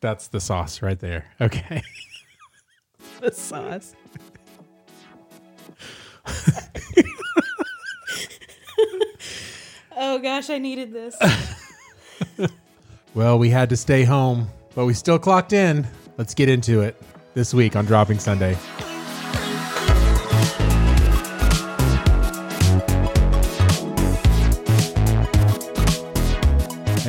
that's the sauce right there. Okay. The sauce. oh gosh, I needed this. Well, we had to stay home, but we still clocked in. Let's get into it this week on Dropping Sunday.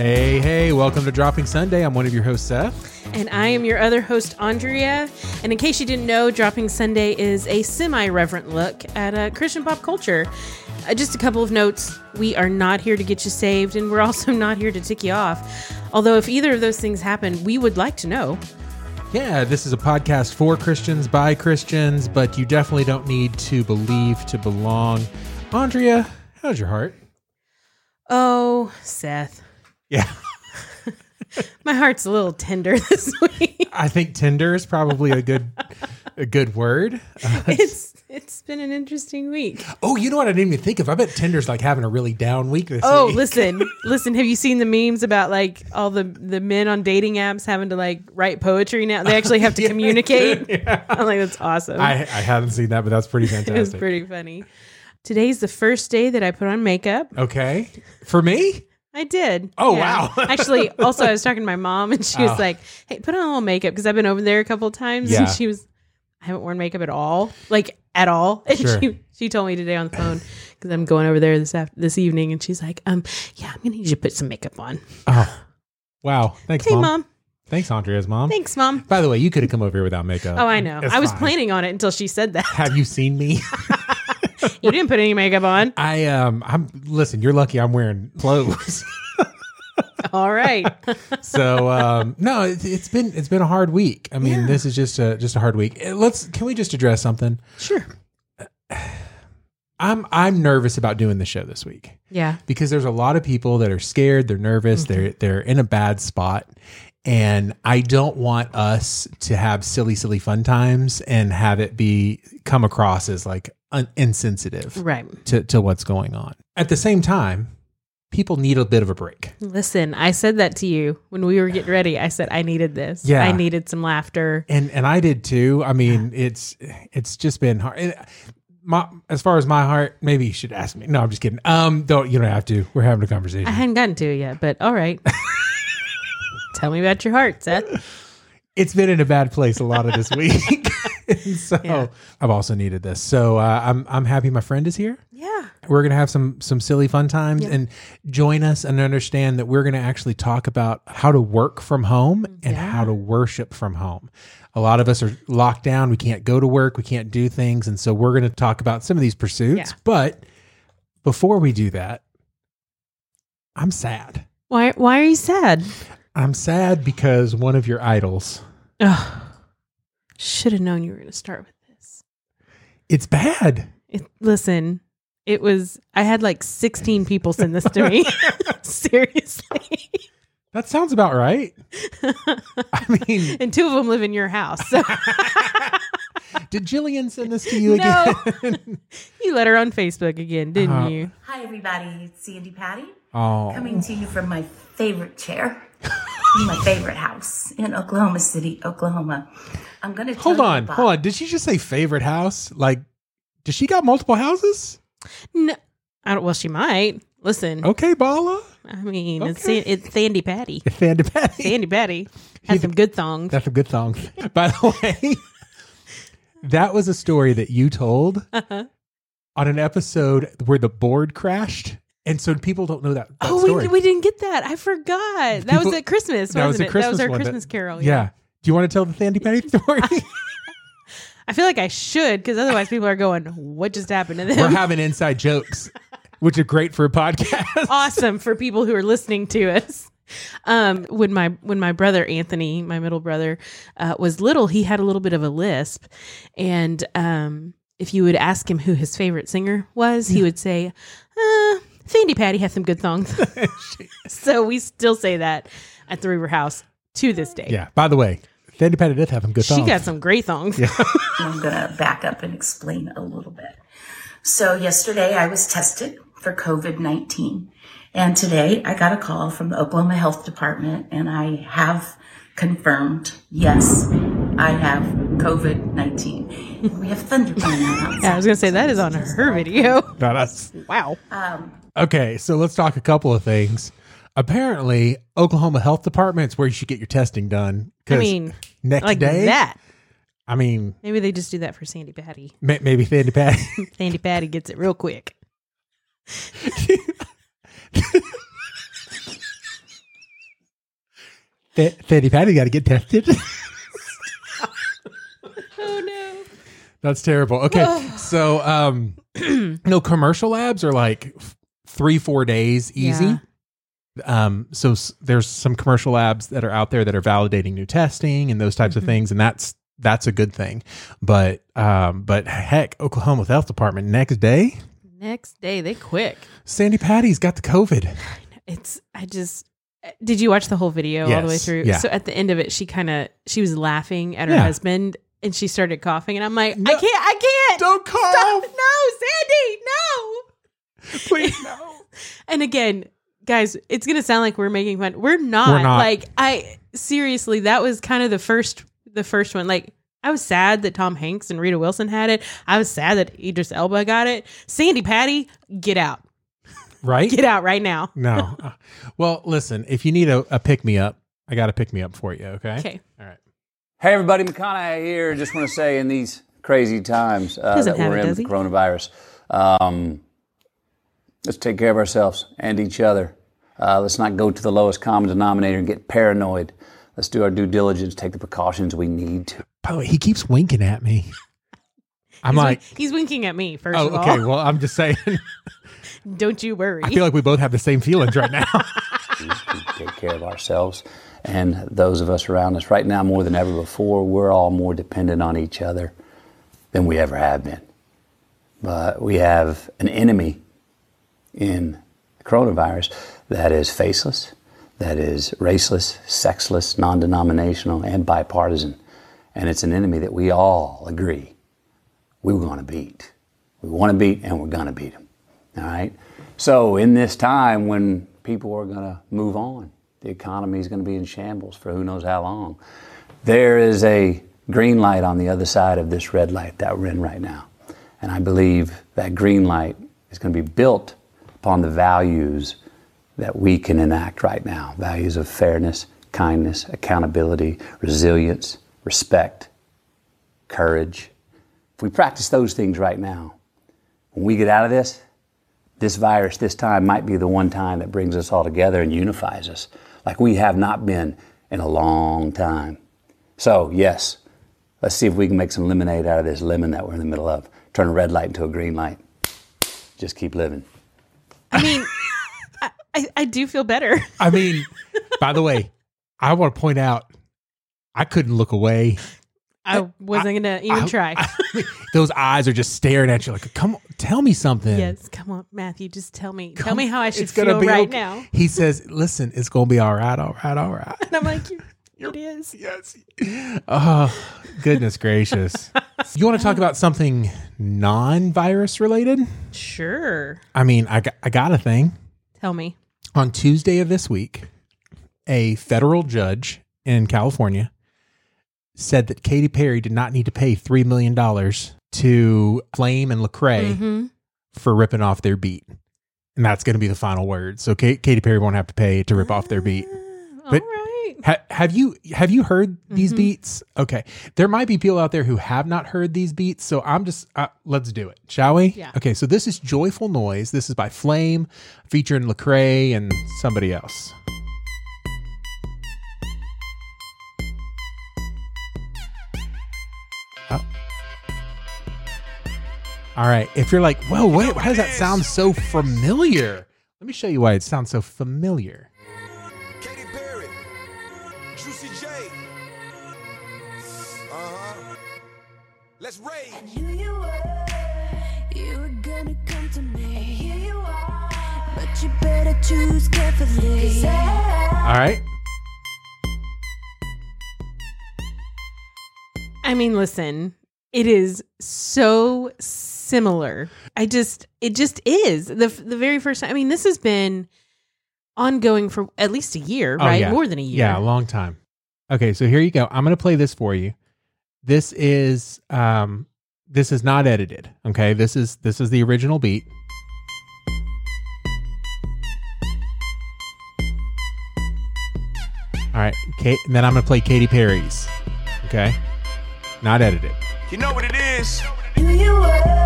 Hey, hey, welcome to Dropping Sunday. I'm one of your hosts, Seth. And I am your other host, Andrea. And in case you didn't know, Dropping Sunday is a semi reverent look at uh, Christian pop culture. Uh, just a couple of notes we are not here to get you saved, and we're also not here to tick you off. Although, if either of those things happen, we would like to know. Yeah, this is a podcast for Christians by Christians, but you definitely don't need to believe to belong. Andrea, how's your heart? Oh, Seth. Yeah. My heart's a little tender this week. I think tender is probably a good a good word. Uh, it's it's been an interesting week. oh, you know what I didn't even think of? I bet Tinder's like having a really down week this Oh, week. Oh, listen, listen. Have you seen the memes about like all the the men on dating apps having to like write poetry now? They actually have to Yeah, communicate. I'm like, that's awesome. I, I haven't seen that, but that's pretty it was fantastic. pretty funny. Today's the first day that I put on makeup. okay. For me? I did. Oh, wow. Actually, also I was talking to my mom and she was Oh. like, "Hey, put on a little makeup because I've been over there a couple of times." Yeah. And she was, "I haven't worn makeup at all, like at all." And Sure. she she told me today on the phone because I'm going over there this after, this evening, and she's like, "Um, yeah, I'm gonna need you to put some makeup on." Oh. Wow. Thanks, Hey, mom. mom. Thanks, Andrea's mom. Thanks, mom. By the way, you could have come over here without makeup. Oh, I know. It's I was fine. planning on it until she said that. Have you seen me? you didn't put any makeup on. I um I'm listen, you're lucky I'm wearing clothes. All right. so um no, it's, it's been it's been a hard week. I mean, Yeah. this is just a just a hard week. Uh, Let's can we just address something? sure. I'm I'm nervous about doing the show this week Yeah. because there's a lot of people that are scared, they're nervous, Mm-hmm. they're they're in a bad spot. And I don't want us to have silly, silly fun times and have it be come across as like un- insensitive Right. to, to what's going on. At the same time, people need a bit of a break. Listen, I said that to you when we were getting ready. I said I needed this. Yeah. I needed some laughter. and and I did too. I mean, it's it's just been hard. And My as far as my heart, maybe you should ask me. No, I'm just kidding. Um, don't you don't have to. We're having a conversation. I hadn't gotten to it yet, but all right. Tell me about your heart, Seth. it's been in a bad place a lot of this week, so Yeah. I've also needed this. So uh, I'm I'm happy my friend is here. Yeah. We're gonna have some some silly fun times Yeah. and join us and understand that we're gonna actually talk about how to work from home and Yeah. how to worship from home. A lot of us are locked down. We can't go to work. We can't do things, and so we're going to talk about some of these pursuits. But before we do that, I'm sad. Why why are you sad? I'm sad because one of your idols. Ugh. Should have known you were going to start with this. It's bad. It, listen, it was I had like 16 people send this to me. Seriously. That sounds about right. I mean, and two of them live in your house. So did Jillian send this to you again? No. you let her on Facebook again, didn't Uh-huh. you? Hi, everybody. It's Sandi Patty oh, coming to you from my favorite chair in my favorite house in Oklahoma City, Oklahoma. I'm going to tell hold on, about- hold on. Did she just say favorite house? Like, does she got multiple houses? No. I don't, well, she might. Listen, Okay, Bala. I mean, it's, Okay. San- it's Sandi Patty. Sandi Patty. Sandi Patty had some good thongs. That's a good song. By the way, that was a story that you told Uh-huh. on an episode where the board crashed. And so people don't know that, that Oh, story. we, we didn't get that. I forgot. That was at Christmas, that was wasn't a it? Christmas that was our one that- Christmas carol. yeah. Do you want to tell the Sandi Patty story? I feel like I should because otherwise people are going, "What just happened to them?" We're having inside jokes, which are great for a podcast. awesome for people who are listening to us. Um, when my when my brother Anthony, my middle brother, uh, was little, he had a little bit of a lisp, and um, if you would ask him who his favorite singer was, he would say, uh, "Sandi Patty has some good songs." so we still say that at the River House to this day. Yeah. By the way, Sandi Patty did have some good songs. She got some great songs. I'm going to back up and explain a little bit. So, yesterday I was tested for COVID 19. And today I got a call from the Oklahoma Health Department and I have confirmed. Yes, I have COVID 19. We have thunder coming out. Yeah, I was gonna say that is on her video. No, that's Wow. Um, okay. So let's talk a couple of things. Apparently, Oklahoma Health Department is where you should get your testing done. I mean, next like day, that. I mean, Maybe they just do that for Sandi Patty. may- maybe Fanny Patty. Sandi Patty gets it real quick. Fa- Fanny Patty got to get tested. Oh no. That's terrible. Okay, so um, no commercial labs are like f- three, four days easy. Yeah. Um, so s- there's some commercial labs that are out there that are validating new testing and those types of things, and that's that's a good thing. But um, but heck, Oklahoma Health Department next day, Next day they quick. Sandi Patty's got the COVID. It's I just did you watch the whole video all the way Yes, through? yeah. So at the end of it, she kind of she was laughing at her Yeah. husband and she started coughing, and I'm like, No. I can't, I can't. Don't cough, Stop. No, Sandi, no. please no. And again, guys, it's gonna sound like we're making fun. We're not. We're not. Like I seriously, that was kind of the first, the first one. Like I was sad that Tom Hanks and Rita Wilson had it. I was sad that Idris Elba got it. Sandi Patty, get out, Right? get out right now. No. Uh, well, listen, if you need a, a pick me up, I got a pick me up for you. Okay. Okay. All right. Hey everybody, McConaughey here. Just want to say in these crazy times uh, that we're it, in with he? coronavirus, um, let's take care of ourselves and each other. Uh, let's not go to the lowest common denominator and get paranoid. Let's do our due diligence, take the precautions we need to. By the way, he keeps winking at me. I'm He's, like, wink- he's winking at me first oh, of all. okay. Well, I'm just saying. Don't you worry. I feel like we both have the same feelings right now. to take care of ourselves and those of us around us. Right now, more than ever before, we're all more dependent on each other than we ever have been. But we have an enemy in the coronavirus that is faceless, that is raceless, sexless, non denominational, and bipartisan. And it's an enemy that we all agree we were going to beat. We want to beat, and we're going to beat him. All right? So, in this time when people are going to move on, the economy is going to be in shambles for who knows how long, there is a green light on the other side of this red light that we're in right now. And I believe that green light is going to be built upon the values that we can enact right now values of fairness, kindness, accountability, resilience, respect, courage. If we practice those things right now, when we get out of this, this virus this time might be the one time that brings us all together and unifies us like we have not been in a long time. So, yes, let's see if we can make some lemonade out of this lemon that we're in the middle of. Turn a red light into a green light. Just keep living. I mean, I, I, I do feel better. I mean, by the way, I want to point out, I couldn't look away. I wasn't gonna even I- try. I mean, those eyes are just staring at you like, come on, tell me something. yes, come on, Matthew, just tell me, tell me how I should gonna feel right okay. now. He says, listen, it's going to be all right, all right, all right. And I'm like, it is. Yes. Oh, goodness gracious. You want to talk about something non virus related? Sure. I mean, I got, I got a thing. Tell me. On Tuesday of this week, a federal judge in California said that Katy Perry did not need to pay $3 million to Flame and Lecrae hmm for ripping off their beat. And that's going to be the final word. So Ka- Katy Perry won't have to pay to rip off their beat. All But- right. Ha- have you have you heard these Mhm. beats? Okay, there might be people out there who have not heard these beats, so I'm just uh, let's do it, shall we? Yeah. Okay, so this is "Joyful Noise." This is by Flame, featuring Lecrae and somebody else. Oh. All right, if you're like, "Whoa, wait, why does that sound so familiar?" Let me show you why it sounds so familiar. Let's rage. knew you were, you were gonna come to me. And here you are, but you better choose carefully. 'Cause I- All right. I mean, listen, it is so similar. I just, it just is the the very first time. I mean, this has been ongoing for at least a year, Oh, right? yeah. More than a year. Yeah, a long time. Okay, so here you go. I'm going to play this for you. This is um this is not edited. Okay? This is this is the original beat. All right, Kate, and then I'm going to play Katy Perry's. Okay? Not edited. You know what it is? Who you were,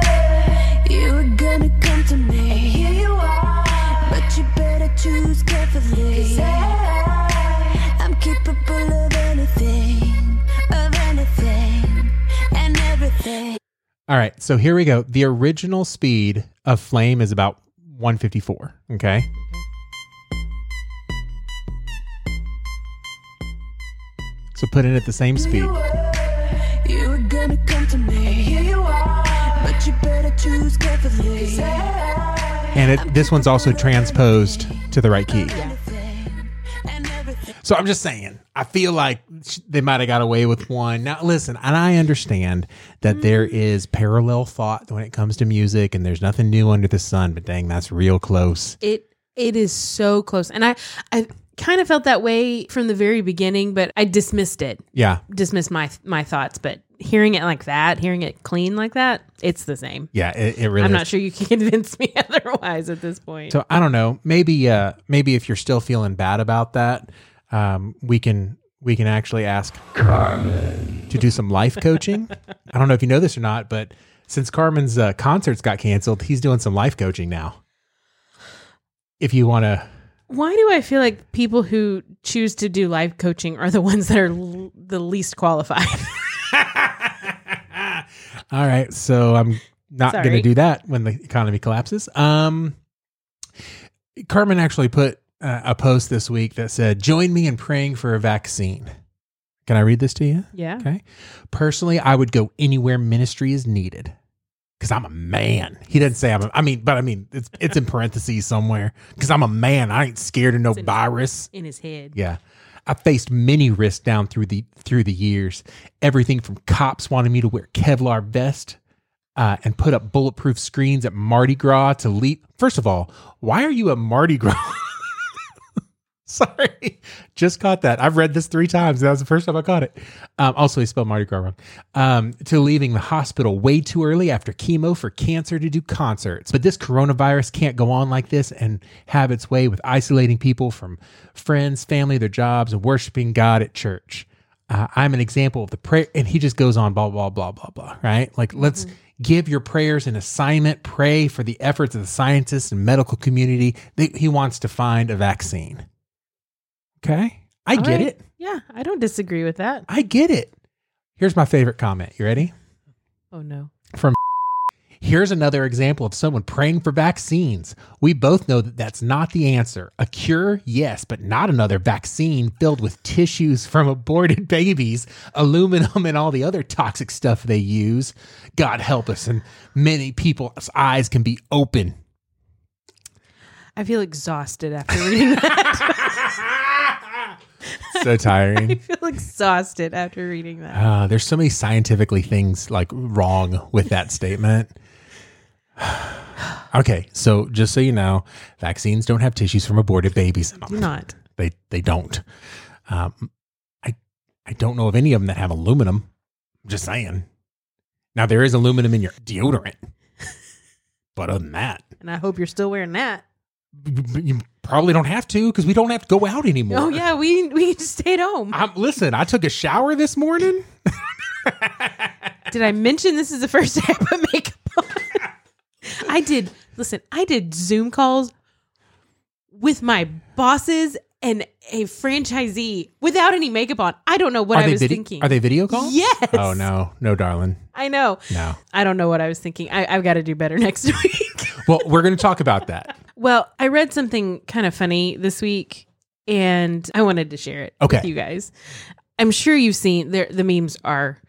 you were gonna come to me. Here you are, but you better choose carefully. All right, so here we go. The original speed of Flame is about 154. Okay. So put it at the same speed. You were gonna come to me. And here you are, but you better choose carefully. 'Cause And it, this one's also transposed to the right key. anything, and everything. So I'm just saying, I feel like they might have got away with one. Now, listen, and I understand that there is parallel thought when it comes to music, and there's nothing new under the sun. But dang, that's real close. It it is so close, and I I kind of felt that way from the very beginning, but I dismissed it, Yeah, dismissed my my thoughts. But hearing it like that, hearing it clean like that, it's the same. yeah, it, it really. I'm is. not sure you can convince me otherwise at this point. So I don't know. Maybe, uh, maybe if you're still feeling bad about that, um, we can we can actually ask Carmen to do some life coaching. I don't know if you know this or not, but since Carmen's uh, concerts got canceled, he's doing some life coaching now. If you want to, Why do I feel like people who choose to do life coaching are the ones that are l- the least qualified? all right. So I'm not going to do that when the economy collapses. Um, Carmen actually put uh, a post this week that said, "Join me in praying for a vaccine." Can I read this to you? yeah. Okay. Personally, I would go anywhere ministry is needed because I'm a man. He doesn't say I'm. A, I mean, but I mean, it's it's in parentheses somewhere because I'm a man. I ain't scared of no in- virus. In his head. Yeah. I faced many risks down through the through the years. Everything from cops wanting me to wear Kevlar vest uh, and put up bulletproof screens at Mardi Gras to leap. First of all, why are you at Mardi Gras? Sorry, just caught that. I've read this three times. That was the first time I caught it. Um, also, he spelled Mardi Gras wrong. Um, to leaving the hospital way too early after chemo for cancer to do concerts. But this coronavirus can't go on like this and have its way with isolating people from friends, family, their jobs, and worshiping God at church. Uh, I'm an example of the prayer. And he just goes on, blah, blah, blah, blah, blah, right? Like, let's give your prayers an assignment. Pray for the efforts of the scientists and medical community. They, he wants to find a vaccine. Okay. I All get right. it. Yeah, I don't disagree with that. I get it. Here's my favorite comment. You ready? Oh no. From Here's another example of someone praying for vaccines. We both know that that's not the answer. A cure, yes, but not another vaccine filled with tissues from aborted babies, aluminum, and all the other toxic stuff they use. God help us, and many people's eyes can be open. I feel exhausted after reading that. So tiring. I feel exhausted after reading that. Uh, there's so many scientifically things like wrong with that statement. okay, so just so you know, vaccines don't have tissues from aborted babies. in them. Do not. They they don't. Um, I I don't know of any of them that have aluminum. I'm just saying. Now there is aluminum in your deodorant, but other than that, And I hope you're still wearing that. B- b- you probably don't have to because we don't have to go out anymore. Oh yeah, we we just stayed home. I'm, listen, I took a shower this morning. Did I mention this is the first day I put makeup on? I did. Listen, I did Zoom calls with my bosses and a franchisee without any makeup on. I don't know what I was vid- thinking. Are they video calls? Yes. Oh no, no, darling, I know. no. I don't know what I was thinking. I, I've got to do better next week. Well, we're going to talk about that. Well, I read something kind of funny this week, and I wanted to share it with Okay. you guys. I'm sure you've seen there. The memes are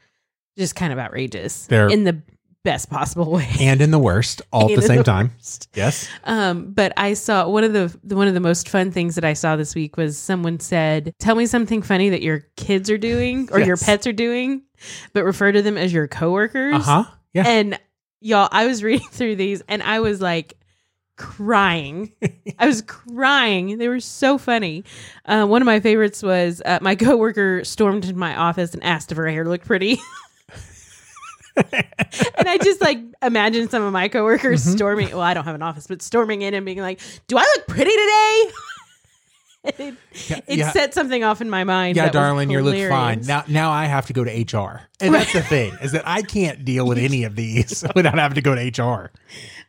just kind of outrageous. They're- in the best possible way. And in the worst, all at the same the time. Yes. Um, but I saw one of the, the one of the most fun things that I saw this week was someone said, "Tell me something funny that your kids are doing or your pets are doing, but refer to them as your coworkers." Uh huh. Yeah. And y'all, I was reading through these and I was like, crying. I was crying. They were so funny. Uh, one of my favorites was uh, my coworker stormed into my office and asked if her hair looked pretty. and I just like imagine some of my coworkers Mm-hmm. storming. Well, I don't have an office, but storming in and being like, "Do I look pretty today?" it it yeah. set something off in my mind. Yeah, darling, you look fine. Now, now I have to go to HR, and that's the thing is that I can't deal with any of these without having to go to HR.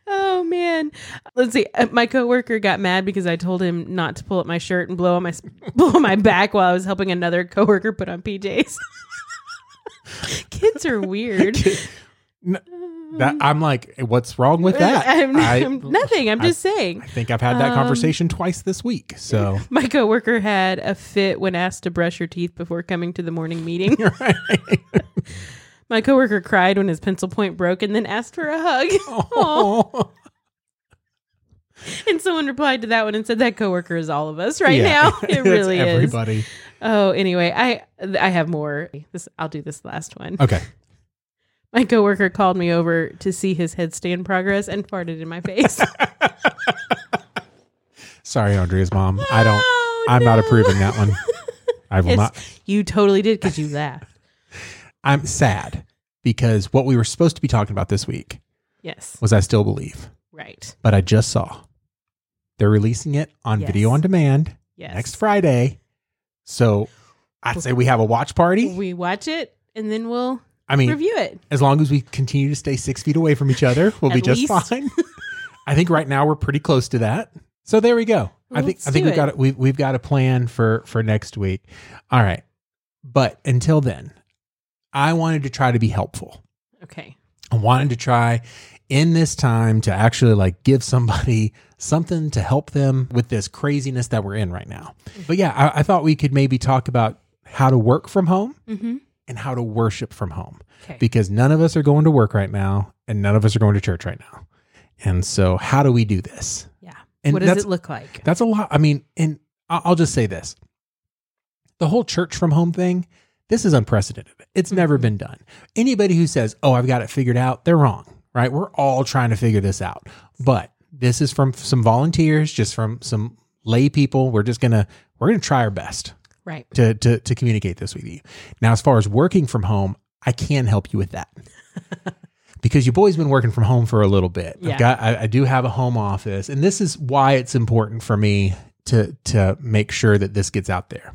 Oh man, let's see. Uh, my coworker got mad because I told him not to pull up my shirt and blow on my blow on my back while I was helping another coworker put on PJs. Kids are weird. That I'm like, what's wrong with that? I'm, I- I'm nothing. I'm I- just saying. I think I've had that Um, conversation twice this week. So My coworker had a fit when asked to brush her teeth before coming to the morning meeting. My coworker cried when his pencil point broke and then asked for a hug. Aw. And someone replied to that one and said that coworker is all of us right Yeah. now. It really is. everybody. Oh, anyway, I I have more. This I'll do this last one. Okay. My coworker called me over to see his headstand progress and farted in my face. Sorry, Andrea's mom. I don't. Oh, I'm not approving that one. I will It's- not. You totally did because you laughed. I'm sad because what we were supposed to be talking about this week Yes, was I still believe, right. but I just saw they're releasing it on Yes. video on demand Yes. next Friday. So I'd say we have a watch party. we watch it and then we'll I mean, review it. as long as we continue to stay six feet away from each other, we'll be At just least. fine. I think right now we're pretty close to that. So there we go. I think Let's I think do we've got it. it. We've we've got a plan for for next week. All right, but until then, I wanted to try to be helpful. Okay. I wanted to try in this time to actually like give somebody something to help them with this craziness that we're in right now. But yeah, I, I thought we could maybe talk about how to work from home Mm-hmm. and how to worship from home Okay. because none of us are going to work right now and none of us are going to church right now. And so, how do we do this? yeah. And what does it look like? That's a lot. I mean, and I'll just say this the whole church from home thing, this is unprecedented. It's never mm-hmm. been done. Anybody who says, oh, I've got it figured out, they're wrong, right? We're all trying to figure this out. But this is from some volunteers, just from some lay people. We're just going to, we're going to try our best Right. to, to, to communicate this with you. Now, as far as working from home, I can help you with that. because your boy's been working from home for a little bit. Yeah. I've got, I, I do have a home office, and this is why it's important for me to to make sure that this gets out there.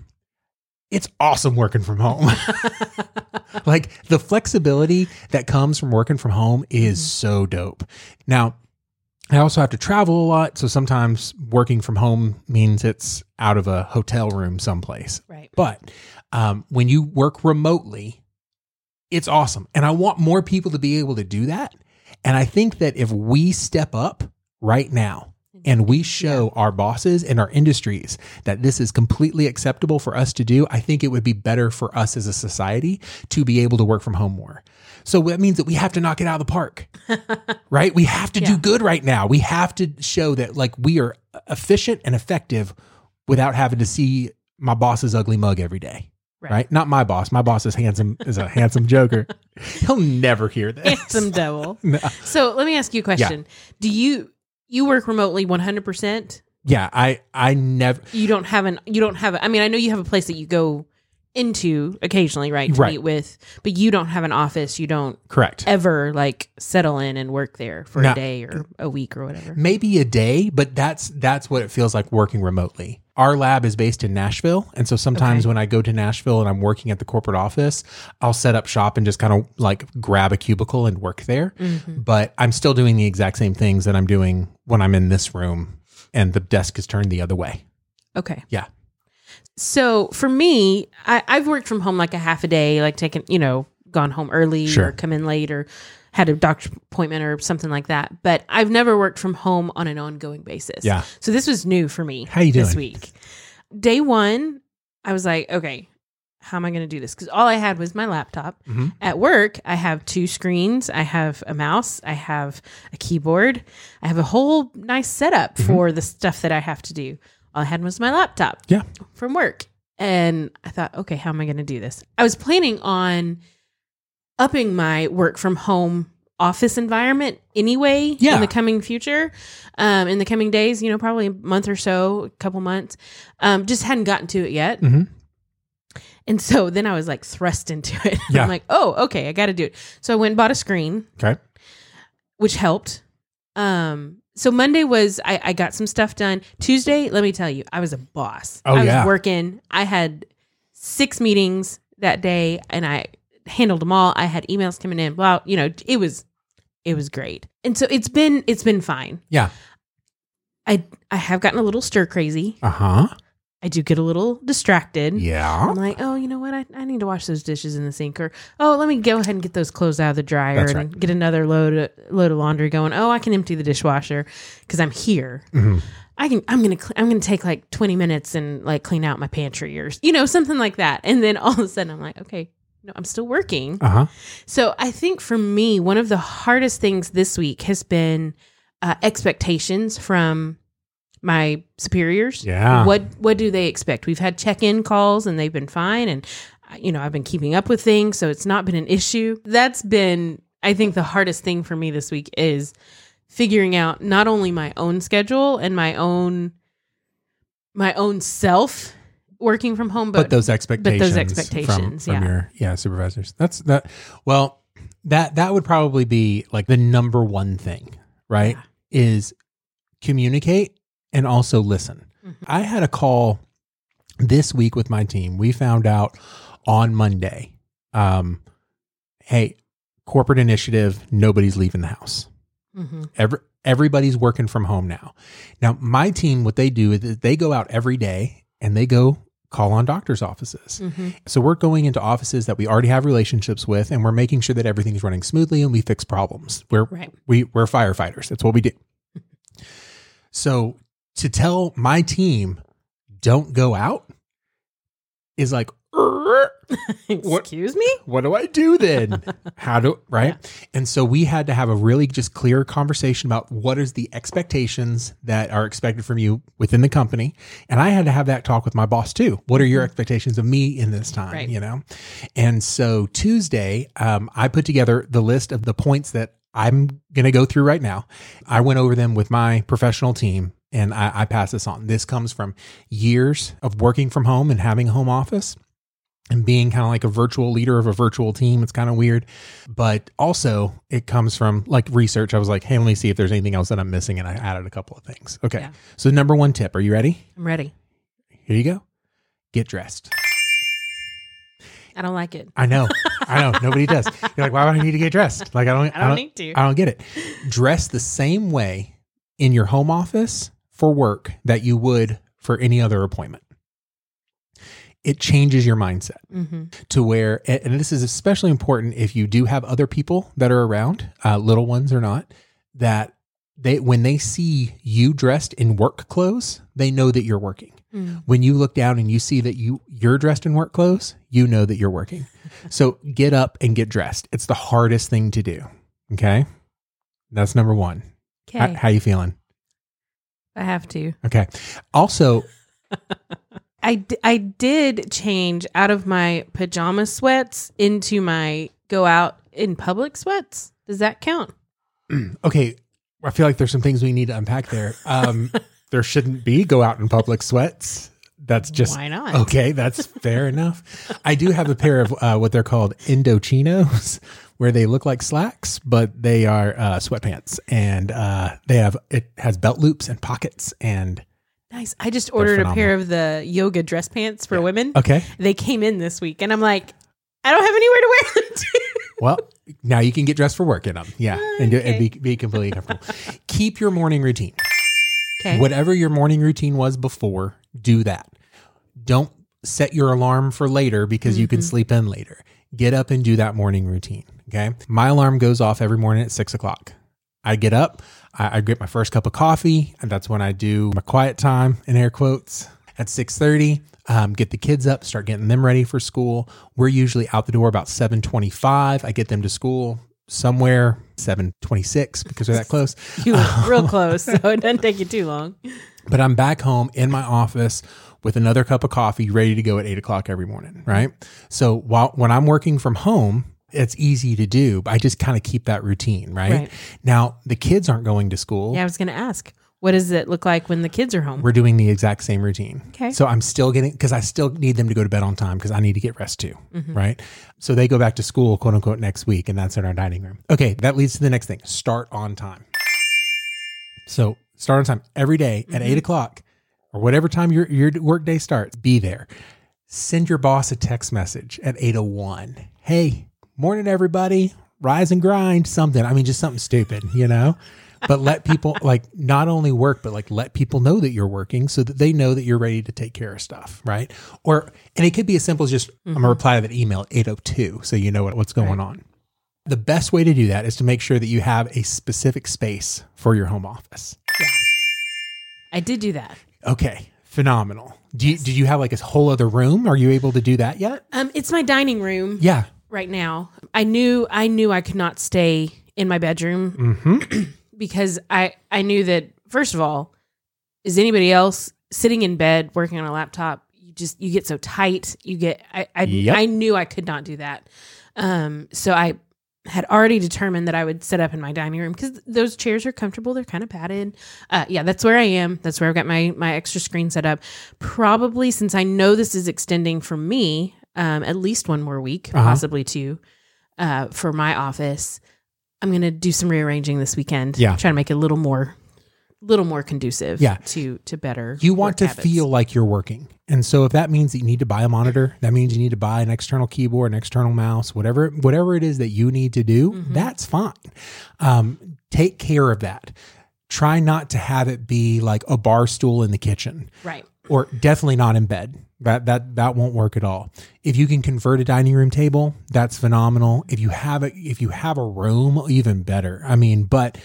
It's awesome working from home. like the flexibility that comes from working from home is so dope. Now, I also have to travel a lot, so sometimes working from home means it's out of a hotel room someplace. Right. But um, when you work remotely, it's awesome. And I want more people to be able to do that. And I think that if we step up right now and we show our bosses and our industries that this is completely acceptable for us to do, I think it would be better for us as a society to be able to work from home more. So that means that we have to knock it out of the park, right? We have to do good right now. We have to show that like we are efficient and effective without having to see my boss's ugly mug every day. Right. Right. Not my boss. My boss is handsome is a handsome joker. He'll never hear this. Handsome devil. No. So let me ask you a question. Do you you work remotely one hundred percent? Yeah, I I never You don't have an you don't have a, I mean I know you have a place that you go into occasionally, right? To Right. meet with, but you don't have an office. You don't correct. ever like settle in and work there for No. a day or a week or whatever. Maybe a day, but that's that's what it feels like working remotely. Our lab is based in Nashville, and so sometimes Okay. when I go to Nashville and I'm working at the corporate office, I'll set up shop and just kind of like grab a cubicle and work there. Mm-hmm. But I'm still doing the exact same things that I'm doing when I'm in this room and the desk is turned the other way. Okay. Yeah. So for me, I, I've worked from home like a half a day, like taken, you know, gone home early Sure. or come in late or had a doctor appointment or something like that. But I've never worked from home on an ongoing basis. Yeah. So this was new for me. How you doing this week? Day one, I was like, okay, how am I going to do this? Because all I had was my laptop. Mhm. At work, I have two screens. I have a mouse. I have a keyboard. I have a whole nice setup Mm-hmm. for the stuff that I have to do. All I had was my laptop Yeah. from work. And I thought, okay, how am I going to do this? I was planning on upping my work from home office environment anyway Yeah. in the coming future, um, in the coming days, you know, probably a month or so, a couple months. Um, just hadn't gotten to it yet. Mhm. And so then I was like thrust into it. Yeah. I'm like, oh, okay, I got to do it. So I went and bought a screen, Okay. which helped. Um, so Monday was I, I got some stuff done. Tuesday, let me tell you, I was a boss. Oh, I was yeah. working. I had six meetings that day, and I handled them all. I had emails coming in. Blah, you know, it was it was great. And so it's been it's been fine. Yeah. I I have gotten a little stir crazy. Uh huh. I do get a little distracted. Yeah. I'm like, oh, you know what? I, I need to wash those dishes in the sink, or oh, let me go ahead and get those clothes out of the dryer That's and get another load of, load of laundry going. Oh, I can empty the dishwasher because I'm here. Mm-hmm. I can. I'm gonna. Cl- I'm gonna take like 20 minutes and like clean out my pantry or you know something like that. And then all of a sudden, I'm like, okay, no, I'm still working. Uh huh. So I think for me, one of the hardest things this week has been uh, expectations from my superiors. Yeah. What What do they expect? We've had check in calls and they've been fine, and you know I've been keeping up with things, so it's not been an issue. That's been, I think, the hardest thing for me this week is figuring out not only my own schedule and my own my own self working from home, But, but, those expectations, expectations, from, from yeah. your yeah supervisors. That's that. Well, that that would probably be like the number one thing, right? Is communicate and also listen. Mm-hmm. I had a call this week with my team. We found out on Monday, um, hey, corporate initiative, nobody's leaving the house. Mhm. Every, everybody's working from home now. Now, my team, what they do is they go out every day and they go call on doctors' offices. Mhm. So we're going into offices that we already have relationships with, and we're making sure that everything's running smoothly and we fix problems. We're Right. we we're firefighters. That's what we do. so to tell my team don't go out is like "Er, What- Excuse me. what do I do then? How do right? And so we had to have a really just clear conversation about what is the expectations that are expected from you within the company. And I had to have that talk with my boss too. What are your expectations of me in this time? Right. You know? And so Tuesday, um, I put together the list of the points that I'm going to go through right now. I went over them with my professional team and I, I pass this on. This comes from years of working from home and having a home office and being kind of like a virtual leader of a virtual team. It's kind of weird, but also it comes from like research. I was like, hey, let me see if there's anything else that I'm missing. And I added a couple of things. Okay. Yeah. So, number one tip are you ready? I'm ready. Here you go. Get dressed. I don't like it. I know. I know. Nobody does. You're like, why would I need to get dressed? Like, I don't, I don't need to. I don't get it. Dress the same way in your home office for work that you would for any other appointment. It changes your mindset hmm to where, and this is especially important if you do have other people that are around, uh, little ones or not, that they, when they see you dressed in work clothes, they know that you're working. Mm. When you look down and you see that you you're dressed in work clothes, you know that you're working. so get up and get dressed. It's the hardest thing to do. Okay, that's number one. Okay. how you feeling? I have to. Okay. Also, I, d- I did change out of my pajama sweats into my go out in public sweats. Does that count? okay, I feel like there's some things we need to unpack there. Um, there shouldn't be go out in public sweats. That's just Why not? Okay, that's fair enough. I do have a pair of uh, what they're called Indochinos, where they look like slacks, but they are uh, sweatpants, and uh, they have it has belt loops and pockets. And Nice. I just ordered a pair of the yoga dress pants for women. okay, They came in this week, and I'm like, I don't have anywhere to wear them to. well, now you can get dressed for work in them. Yeah, and, do, and be be completely comfortable. Keep your morning routine. Okay. Whatever your morning routine was before, do that. Don't set your alarm for later because you can sleep in later. Get up and do that morning routine. Okay. My alarm goes off every morning at six o'clock. I get up, I, I get my first cup of coffee, and that's when I do my quiet time in air quotes at six thirty. Um, get the kids up, start getting them ready for school. We're usually out the door about seven twenty-five. I get them to school somewhere seven twenty-six because they're that close. You were real close, so it doesn't take you too long. But I'm back home in my office with another cup of coffee, ready to go at eight o'clock every morning. Right. So while when I'm working from home, It's easy to do. But I just kind of keep that routine, right? Right. Now, the kids aren't going to school. Yeah, I was going to ask, what does it look like when the kids are home? We're doing the exact same routine. Okay. So I'm still getting, because I still need them to go to bed on time because I need to get rest too. Mm-hmm. Right. So they go back to school, quote unquote, next week, and that's in our dining room. Okay. That leads to the next thing start on time. So start on time every day at Mm-hmm. eight o'clock or whatever time your, your work day starts, be there. Send your boss a text message at 801. Hey, morning, everybody. Rise and grind something. I mean, just something stupid, you know? But let people like not only work, but like let people know that you're working so that they know that you're ready to take care of stuff, right? Or, and it could be as simple as just, I'm going to reply to that email at 802 so you know what, what's going on. The best way to do that is to make sure that you have a specific space for your home office. Yeah. I did do that. Okay, phenomenal. Do you, did you have like a whole other room? Are you able to do that yet? Um, it's my dining room Yeah. right now. I knew I knew I could not stay in my bedroom because I I knew that first of all, is anybody else sitting in bed working on a laptop? You just you get so tight. You get I I, Yep. I knew I could not do that. Um, so I had already determined that I would set up in my dining room because those chairs are comfortable. They're kind of padded. Uh, yeah, that's where I am. That's where I've got my my extra screen set up. Probably since I know this is extending for me, um, at least one more week, Uh-huh. possibly two, uh, for my office. I'm gonna do some rearranging this weekend. Yeah. try to make it a little more, little more conducive. Yeah. to to better. You want to habits. feel like you're working. And so if that means that you need to buy a monitor, that means you need to buy an external keyboard, an external mouse, whatever whatever it is that you need to do, Mm-hmm. that's fine. Um, take care of that. Try not to have it be like a bar stool in the kitchen right. or definitely not in bed. That that that won't work at all. If you can convert a dining room table, that's phenomenal. If you have a if you have a room, even better. I mean, but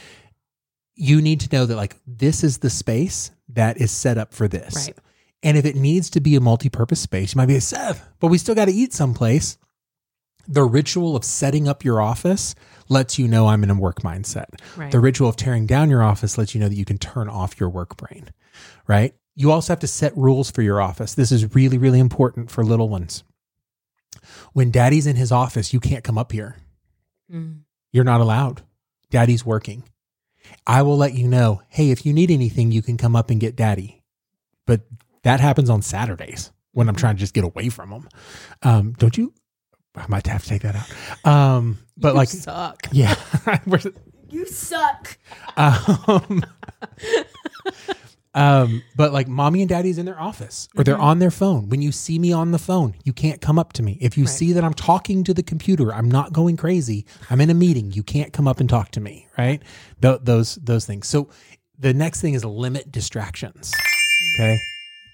you need to know that like this is the space that is set up for this. Right. And if it needs to be a multi-purpose space, you might be a Seth, but we still got to eat someplace. The ritual of setting up your office lets you know I'm in a work mindset. Right. The ritual of tearing down your office lets you know that you can turn off your work brain, right? You also have to set rules for your office. This is really, really important for little ones. When daddy's in his office, you can't come up here. Mm. You're not allowed. Daddy's working. I will let you know, hey, if you need anything, you can come up and get daddy. But that happens on Saturdays when I'm trying to just get away from them. Um, don't you? I might have to take that out. Um, but like, suck. yeah. You suck. um, um, but like mommy and daddy's in their office or they're on their phone. When you see me on the phone, you can't come up to me. If you see that I'm talking to the computer, I'm not going crazy. I'm in a meeting. You can't come up and talk to me. Right? Th- those those things. So the next thing is limit distractions. Okay.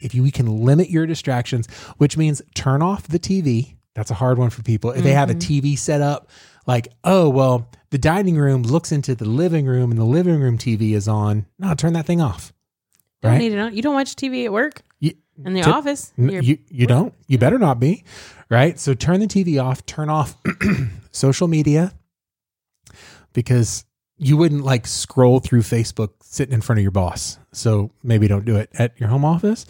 If you we can limit your distractions, which means turn off the TV. That's a hard one for people. If they have a TV set up, like, oh well, the dining room looks into the living room and the living room TV is on. No, turn that thing off. Don't Right? need it on. You don't watch TV at work You, in the Tip- office. You're- you you don't. You better not be. Right? So turn the TV off, turn off social media because you wouldn't like scroll through Facebook sitting in front of your boss. So maybe don't do it at your home office.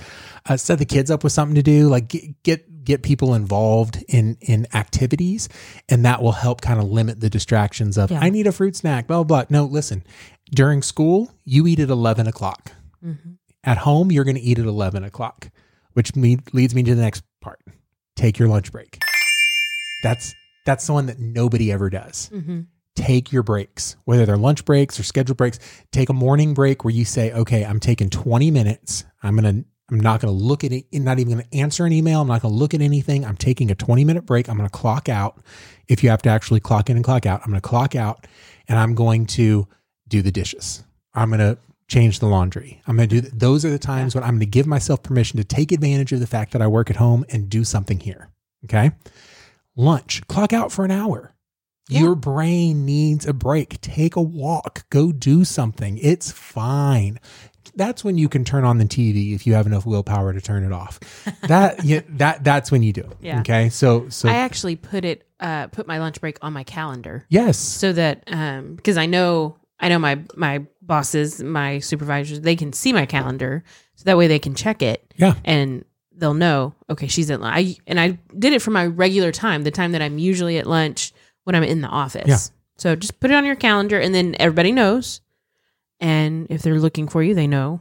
Uh, set the kids up with something to do, like get get, get people involved in in activities and that will help kind of limit the distractions of Yeah. I need a fruit snack, blah blah. blah. No, listen. During school, you eat at eleven o'clock. Mm-hmm. At home, you're going to eat at 11 o'clock, which me- leads me to the next part. Take your lunch break. That's that's the one that nobody ever does. Mhm. Take your breaks, whether they're lunch breaks or scheduled breaks. Take a morning break where you say, "Okay, I'm taking 20 minutes. I'm gonna. I'm not gonna look at it. Not even gonna answer an email. I'm not gonna look at anything. I'm taking a 20 minute break. I'm gonna clock out. If you have to actually clock in and clock out, I'm gonna clock out, and I'm going to do the dishes. I'm gonna change the laundry. I'm going to do th- those are the times when I'm going to give myself permission to take advantage of the fact that I work at home and do something here. Okay. Lunch, clock out for an hour. Your brain needs a break. Take a walk, go do something. It's fine. That's when you can turn on the TV if you have enough willpower to turn it off. That yeah, that that's when you do it. Yeah. Okay. So so I actually put it uh, put my lunch break on my calendar yes. so that um, because I know I know my my bosses, my supervisors, they can see my calendar, so that way they can check it Yeah. and they'll know. Okay, she's at lunch. I and I did it for my regular time, the time that I'm usually at lunch when I'm in the office. Yeah. So just put it on your calendar and then everybody knows. And if they're looking for you, they know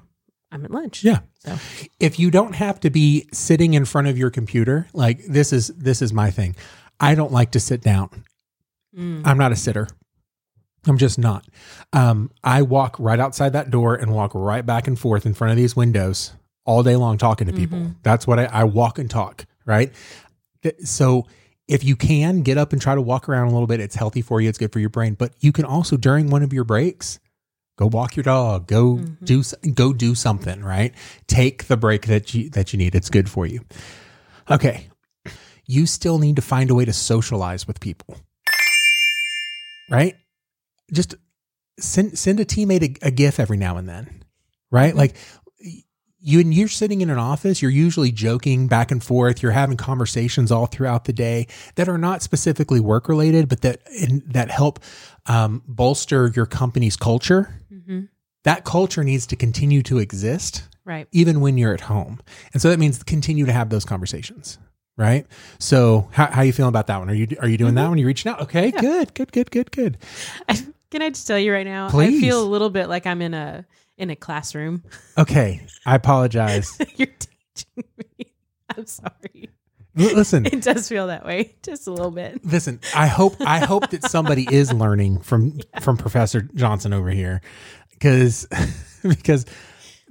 I'm at lunch. Yeah. So if you don't have to be sitting in front of your computer, like this is this is my thing. I don't like to sit down. Mm. I'm not a sitter. I'm just not. Um, I walk right outside that door and walk right back and forth in front of these windows all day long talking to people. Mm-hmm. That's what I, I walk and talk, right? So if you can get up and try to walk around a little bit, it's healthy for you. It's good for your brain. But you can also during one of your breaks, go walk your dog, go Mm-hmm. do go do something, right? Take the break that you that you need. It's good for you. Okay. You still need to find a way to socialize with people. Right? Just send send a teammate a, a gif every now and then. Right? Like you and you're sitting in an office, you're usually joking back and forth, you're having conversations all throughout the day that are not specifically work related, but that in, that help um, bolster your company's culture. Mhm. That culture needs to continue to exist right. even when you're at home. And so that means continue to have those conversations. Right. So how, how you feeling about that one? Are you, are you doing that one? You reaching out? Okay, good, good, good, good, good. I, can I just tell you right now? Please. I feel a little bit like I'm in a in a classroom. Okay. I apologize. You're teaching me. I'm sorry. L- listen, It does feel that way, just a little bit. listen, I hope, I hope that somebody is learning from, from Professor Johnson over here. Cause, because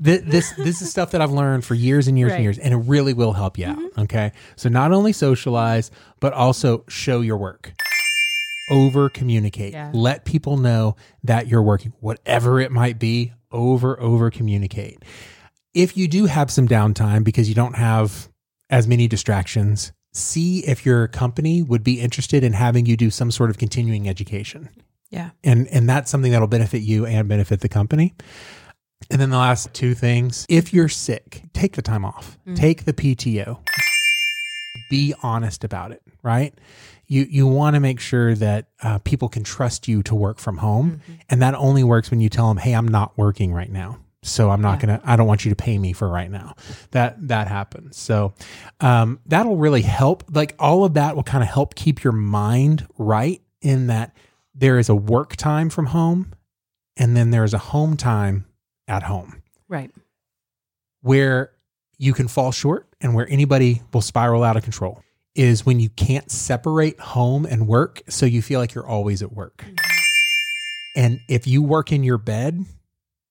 th- this, this is stuff that I've learned for years and years Right. and years, and it really will help you out. Mm-hmm. Okay. So not only socialize, but also show your work. Over communicate. Yeah. Let people know that you're working, whatever it might be, over, over communicate. If you do have some downtime because you don't have as many distractions, see if your company would be interested in having you do some sort of continuing education. Yeah. And and that's something that'll benefit you and benefit the company. And then the last two things, if you're sick, take the time off. Mm. Take the PTO. Be honest about it, right? You you want to make sure that uh, people can trust you to work from home, and that only works when you tell them, "Hey, I'm not working right now." So I'm not Yeah. gonna. I don't want you to pay me for right now. That that happens. So um, that'll really help. Like all of that will kind of help keep your mind right in that there is a work time from home, and then there is a home time at home Right. where you can fall short and where anybody will spiral out of control is when you can't separate home and work so you feel like you're always at work. And if you work in your bed,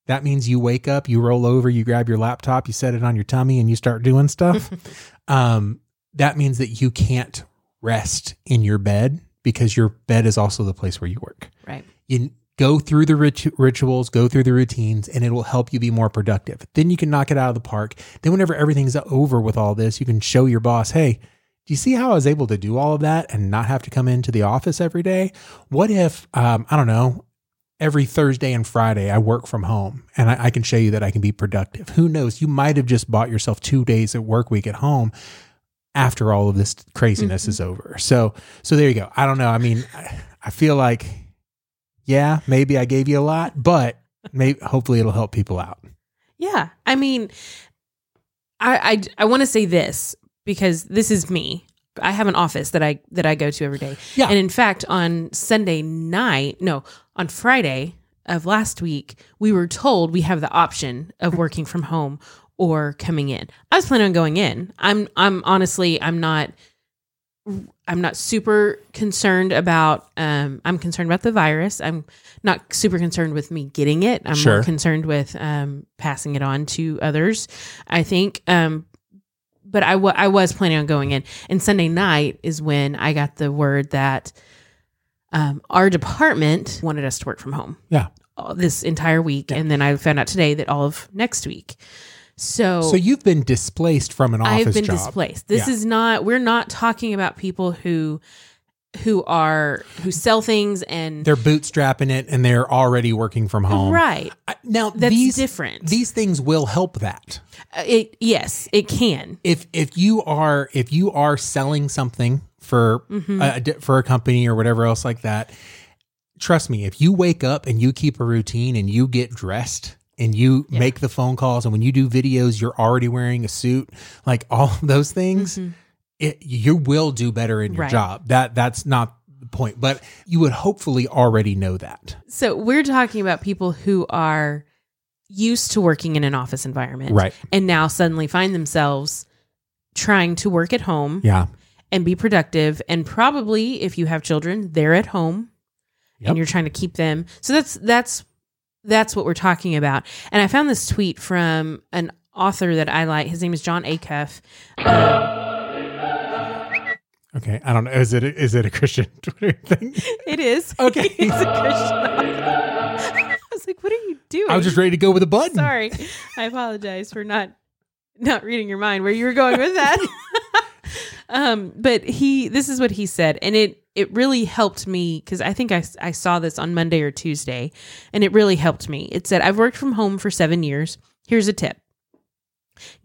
that means you wake up, you roll over, you grab your laptop, you set it on your tummy and you start doing stuff. um, that means that you can't rest in your bed because your bed is also the place where you work Right. you go through the rit- rituals, go through the routines, and it will help you be more productive. Then you can knock it out of the park. Then, whenever everything's over with all this, you can show your boss, hey, do you see how I was able to do all of that and not have to come into the office every day? What if, um, I don't know, every Thursday and Friday I work from home and I, I can show you that I can be productive? Who knows? You might have just bought yourself two days at work week at home after all of this craziness is over. So, so there you go. I don't know. I mean, I, I feel like yeah, maybe I gave you a lot, but maybe hopefully it'll help people out. Yeah. I mean, I I, I want to say this because this is me. I have an office that I that I go to every day. Yeah. And in fact, on Sunday night, no, on Friday of last week, we were told we have the option of working from home or coming in. I was planning on going in. I'm I'm honestly I'm not I'm not super concerned about um I'm concerned about the virus. I'm not super concerned with me getting it. I'm Sure. more concerned with um passing it on to others. I think um but I I was planning on going in. And Sunday night is when I got the word that um our department wanted us to work from home Yeah. all- this entire week and then I found out today that all of next week. So So you've been displaced from an office I've been job. displaced. This Yeah. is not we're not talking about people who who are who sell things and They're bootstrapping it and they're already working from home. right. I- Now That's these different. These things will help that. Uh, It yes, it can. If if you are if you are selling something for Mm-hmm. a, for a company or whatever else like that, trust me, if you wake up and you keep a routine and you get dressed and you make the phone calls and when you do videos you're already wearing a suit, like all of those things, it, you will do better in your. Right. job. That that's not the point, but you would hopefully already know that. So we're talking about people who are used to working in an office environment, Right. And now suddenly find themselves trying to work at home Yeah. and be productive. And probably, if you have children, they're at home, Yep. and you're trying to keep them. So that's that's that's what we're talking about. And I found this tweet from an author that I like. His name is Jon Acuff. Okay. I don't know. Is it is it a Christian Twitter thing? It is Okay. He's a Christian. I was like, "What are you doing?" I was just ready to go with a button. Sorry. I apologize for not not reading your mind where you were going with that. um, but he this is what he said and it it really helped me cuz I think I I saw this on Monday or Tuesday and it really helped me. It said, "I've worked from home for 7 years. Here's a tip.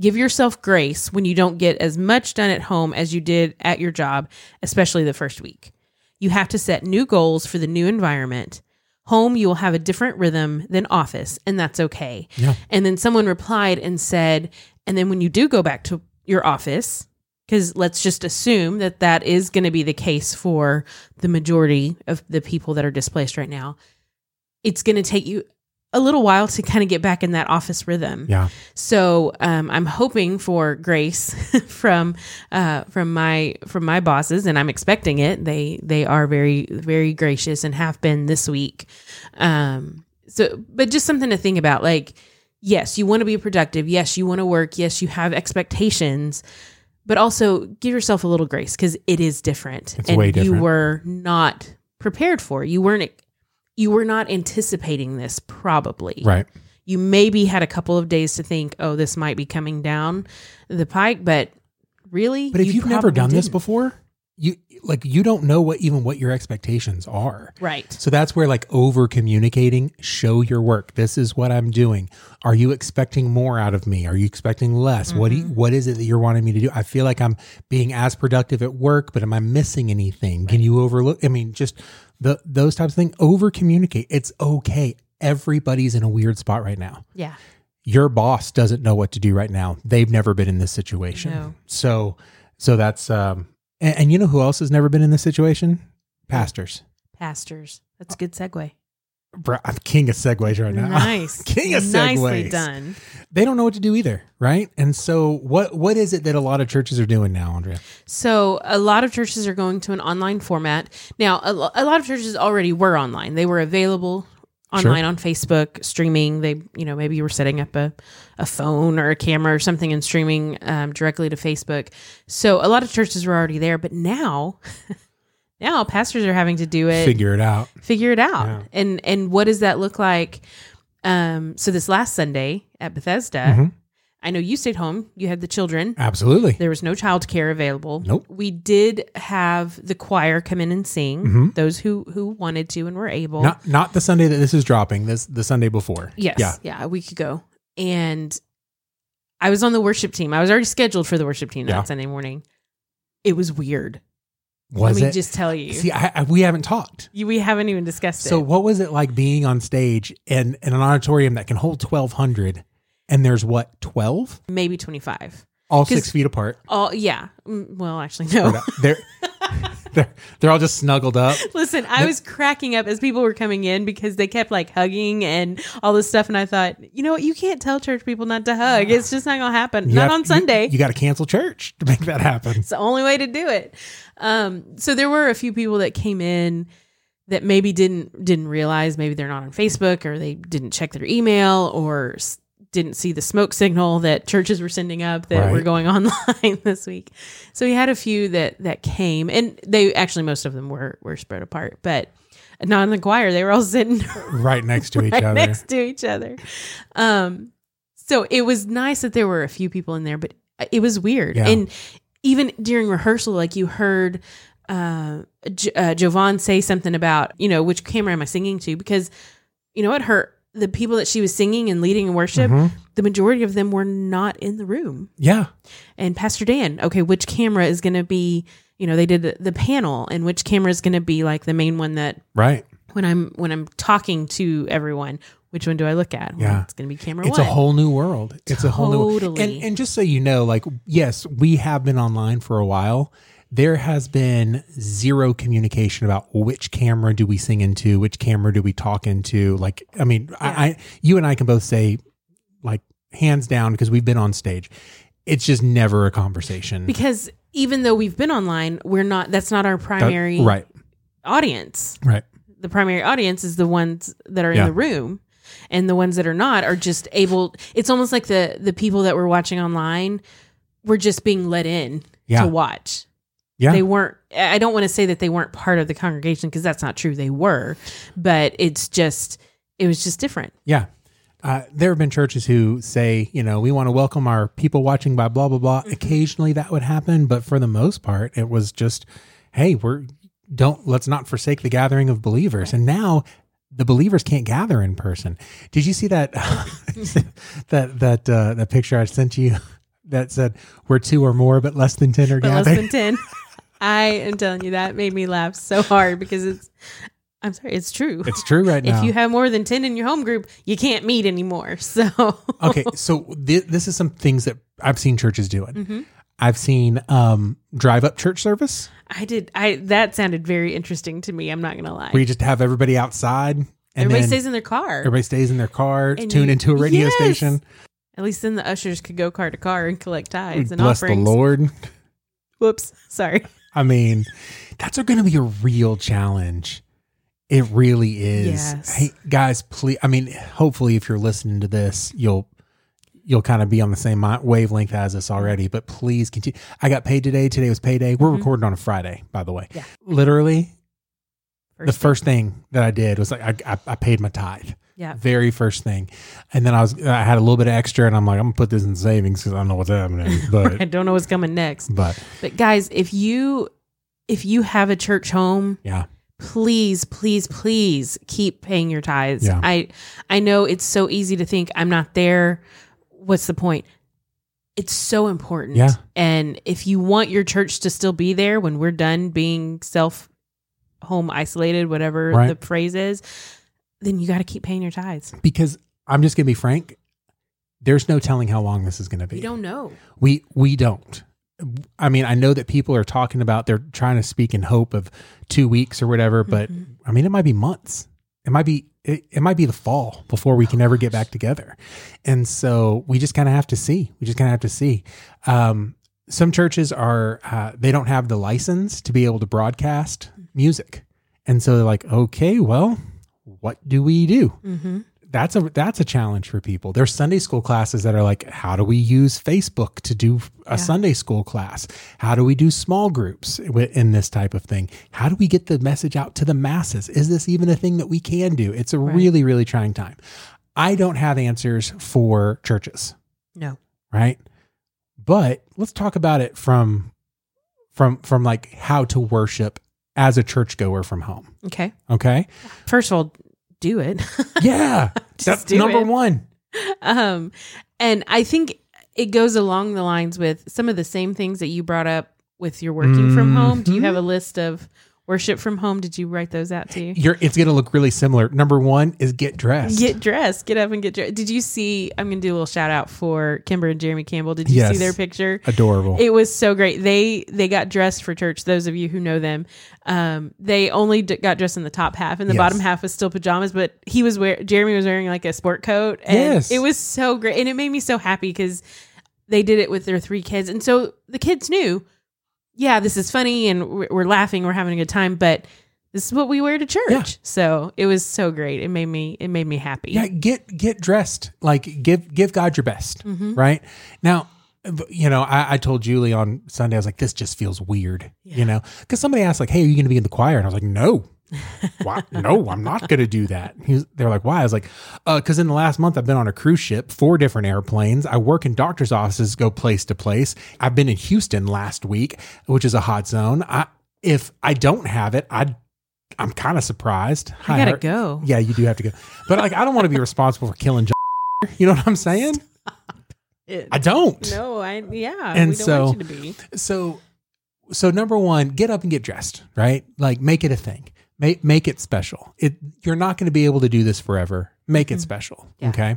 Give yourself grace when you don't get as much done at home as you did at your job, especially the first week. You have to set new goals for the new environment. Home, you will have a different rhythm than office, and that's okay. Yeah. And then someone replied and said, and then when you do go back to your office, because let's just assume that that is going to be the case for the majority of the people that are displaced right now, it's going to take you a little while to kind of get back in that office rhythm. Yeah. So um, I'm hoping for grace from uh, from my from my bosses, and I'm expecting it. They they are very very gracious and have been this week. Um, so, but just something to think about. Like, yes, you want to be productive. Yes, you want to work. Yes, you have expectations. But also give yourself a little grace because it is different, It's and way you were not prepared for. You weren't. You were not anticipating this, probably Right. you maybe had a couple of days to think, oh, this might be coming down the pike, but really, But if you you've never done this didn't. before, you like you don't know what even what your expectations are. right? So that's where like over communicating, show your work. This is what I'm doing. Are you expecting more out of me? Are you expecting less? What do you, mm-hmm. what is it that you're wanting me to do? I feel like I'm being as productive at work, but am I missing anything? Can you overlook? I mean, just the those types of things. Over communicate. It's okay. Everybody's in a weird spot right now. Yeah, Your boss doesn't know what to do right now. They've never been in this situation. No. So so that's um and, and you know who else has never been in this situation? Pastors. pastors. That's a good segue. Bro, I'm king of segues right now. Nice, king of segues. nicely done. They don't know what to do either, right? And so, what what is it that a lot of churches are doing now, Andrea? So a lot of churches are going to an online format now. A, a lot of churches already were online; they were available online on Facebook, streaming. They, you know, maybe you were setting up a, a phone or a camera or something and streaming um, directly to Facebook. So a lot of churches were already there, but now, now pastors are having to do it Figure it out. figure it out. Yeah. And and what does that look like? Um, so this last Sunday at Bethesda, Mm-hmm. I know you stayed home. You had the children. Absolutely. There was no child care available. Nope. We did have the choir come in and sing. Those who who wanted to and were able. Mm-hmm. Not not the Sunday that this is dropping. This the Sunday before. yes. Yeah. Yeah. A week ago. And I was on the worship team. I was already scheduled for the worship team Yeah. that Sunday morning. It was weird. Was Let me it? just tell you. See, I, I, we haven't talked. You- we haven't even discussed it. So, it. what was it like being on stage in, in an auditorium that can hold twelve hundred, and there's what twelve, Maybe 25. All six feet apart. Oh, yeah. Mm, Well, actually, no. They're they're they're all just snuggled up. Listen, I was cracking up as people were coming in because they kept like hugging and all this stuff. And I thought, you know what? You can't tell church people not to hug. It's just not to happen. You not have- on Sunday. You, you got to cancel church to make that happen. it's the only way to do it. Um, so there were a few people that came in that maybe didn't didn't realize maybe they're not on Facebook or they didn't check their email or s- didn't see the smoke signal that churches were sending up that Right. were going online this week. So we had a few that that came and they actually most of them were were spread apart, but not in the choir. They were all sitting Right next to each right other. next to each other. Um, so it was nice that there were a few people in there, but it was weird. Yeah. And even during rehearsal, like you heard uh, J- uh, Jovan say something about, you know, which camera am I singing to? Because you know it her the people that she was singing and leading in worship, Mm-hmm. the majority of them were not in the room. Yeah. And Pastor Dan, okay, which camera is going to be? You know, they did the, the panel, and which camera is going to be like the main one that Right. when I'm when I'm talking to everyone, which one do I look at? Well, Yeah. it's going to be camera It's one. a whole new world. It's a whole new Totally. and and just so you know, like yes, we have been online for a while. There has been zero communication about which camera do we sing into, which camera do we talk into. Like, I mean, I, I, you and I can both say, like, hands down, because we've been on stage. It's just never a conversation. because even though we've been online, we're not. That's not our That- primary right, audience. right. The primary audience is the ones that are Yeah. in the room, and the ones that are not are just able. It's almost like the the people that were watching online were just being let in Yeah. to watch. Yeah. They weren't. I don't want to say that they weren't part of the congregation because that's not true. They were, but it's just it was just different. Yeah. Uh, there have been churches who say, you know, we want to welcome our people watching by blah, blah, blah. Occasionally that would happen. But for the most part, it was just, hey, we're, don't, let's not forsake the gathering of believers. And now the believers can't gather in person. Did you see that, that, that, uh, that picture I sent you that said, we're two or more, but less than 10 are But less than ten. I am telling you that made me laugh so hard because it's. I'm sorry, it's true. it's true right now. if you have more than 10 in your home group, you can't meet anymore. So, okay, so th- this is some things that I've seen churches doing. Mm-hmm. I've seen um, drive up church service. I did, I, that sounded very interesting to me. I'm not going to lie. where you just have everybody outside and Everybody stays in their car. everybody stays in their car, And tune you- into a radio Yes! station. At least then the ushers could go car to car and collect tithes and Bless offerings. the Lord. Whoops. Sorry. I mean, that's going to be a real challenge. It really is. Yes. Hey guys, please. I mean, hopefully, if you're listening to this, you'll you'll kind of be on the same wavelength as us already. But please continue. I got paid today. Today was payday. We're recording on a Friday, by the way. Mm-hmm. Yeah. Literally, the First first thing that I did was like I, I, I paid my tithe. Yeah. Very first thing, and then I was I had a little bit of extra, and I'm like I'm gonna put this in savings because I don't know what's happening. But I don't know what's coming next. but But guys, if you if you have a church home, yeah, please, please, please keep paying your tithes. Yeah. I I know it's so easy to think I'm not there. What's the point? It's so important. Yeah. And if you want your church to still be there when we're done being self home isolated, whatever Right. the phrase is, then you got to keep paying your tithes. because I'm just gonna be frank. There's no telling how long this is gonna be. We don't know. We we don't. I mean, I know that people are talking about they're trying to speak in hope of two weeks or whatever, but I mean, it might be months. It might be it, it might be the fall before we can ever get back together, and so we just kind of have to see. We just kind of have to see. Um, some churches are uh, they don't have the license to be able to broadcast music, and so they're like, okay, well, what do we do? Mm-hmm. that's a that's a challenge for people. There's Sunday school classes that are like, how do we use Facebook to do a Sunday school class? How do we do small groups in this type of thing? How do we get the message out to the masses? Is this even a thing that we can do? It's a really really trying time. I don't have answers for churches, No. right? But let's talk about it from from from like how to worship as a churchgoer from home. Okay. Okay? First of all, do it. Yeah. That's number it. 1. um and i think it goes along the lines with some of the same things that you brought up with your working from home do you have a list of worship from home did you write those out too you're it's gonna look really similar. Number one is get dressed. get dressed get up and get dressed did you see i'm gonna do a little shout out for kimber and jeremy campbell did you Yes. see their picture Adorable. it was so great they they got dressed for church those of you who know them um they only d- got dressed in the top half and the Yes. bottom half was still pajamas but he was wear jeremy was wearing like a sport coat and Yes. it was so great and it made me so happy because they did it with their three kids and so the kids knew yeah this is funny and we're, laughing we're having a good time but this is what we wear to church Yeah. so it was so great it made me it made me happy yeah, get get dressed. Like give give God your best. Mm-hmm. Right now, you know, I, I told Julie on Sunday, I was like, this just feels weird. You know, because somebody asked like, hey, are you going to be in the choir? And I was like, no. Why? No, I'm not going to do that. Was, they're like, why? I was like, uh, because in the last month I've been on a cruise ship, four different airplanes. I work in doctor's offices, go place to place. I've been in Houston last week, which is a hot zone. I if I don't have it, I I'm kind of surprised. i gotta go Yeah, you do have to go, but like I don't want to be responsible for killing. John. You know what I'm saying? It- I don't. no i yeah And we don't so- want you to be So, so number one, get up and get dressed. Right, like make it a thing. Make make it special. It you're not going to be able to do this forever. Make it special. Mm-hmm. Yeah. Okay.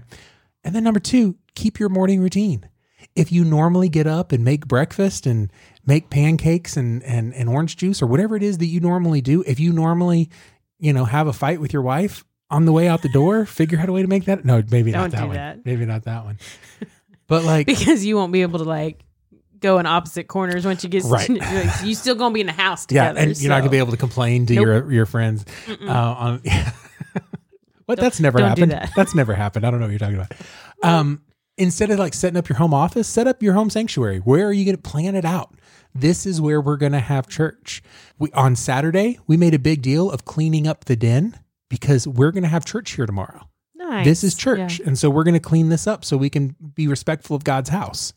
And then number two, keep your morning routine. if you normally get up and make breakfast and make pancakes and, and, and orange juice or whatever it is that you normally do, if you normally, you know, have a fight with your wife on the way out the door, figure out a way to make that. No, maybe not Don't that do one. that. Maybe not that one. But like, because you won't be able to like go in opposite corners once you get Right. like, you still gonna be in the house together. yeah, and you're not gonna be able to complain to Nope. your your friends uh, on. what? That's never don't happened. that. That's never happened. I don't know what you're talking about. Um, instead of like setting up your home office, set up your home sanctuary. Where are you going to plan it out? This is where we're going to have church. We on Saturday we made a big deal of cleaning up the den because we're going to have church here tomorrow. Nice. This is church, Yeah. and so we're going to clean this up so we can be respectful of God's house.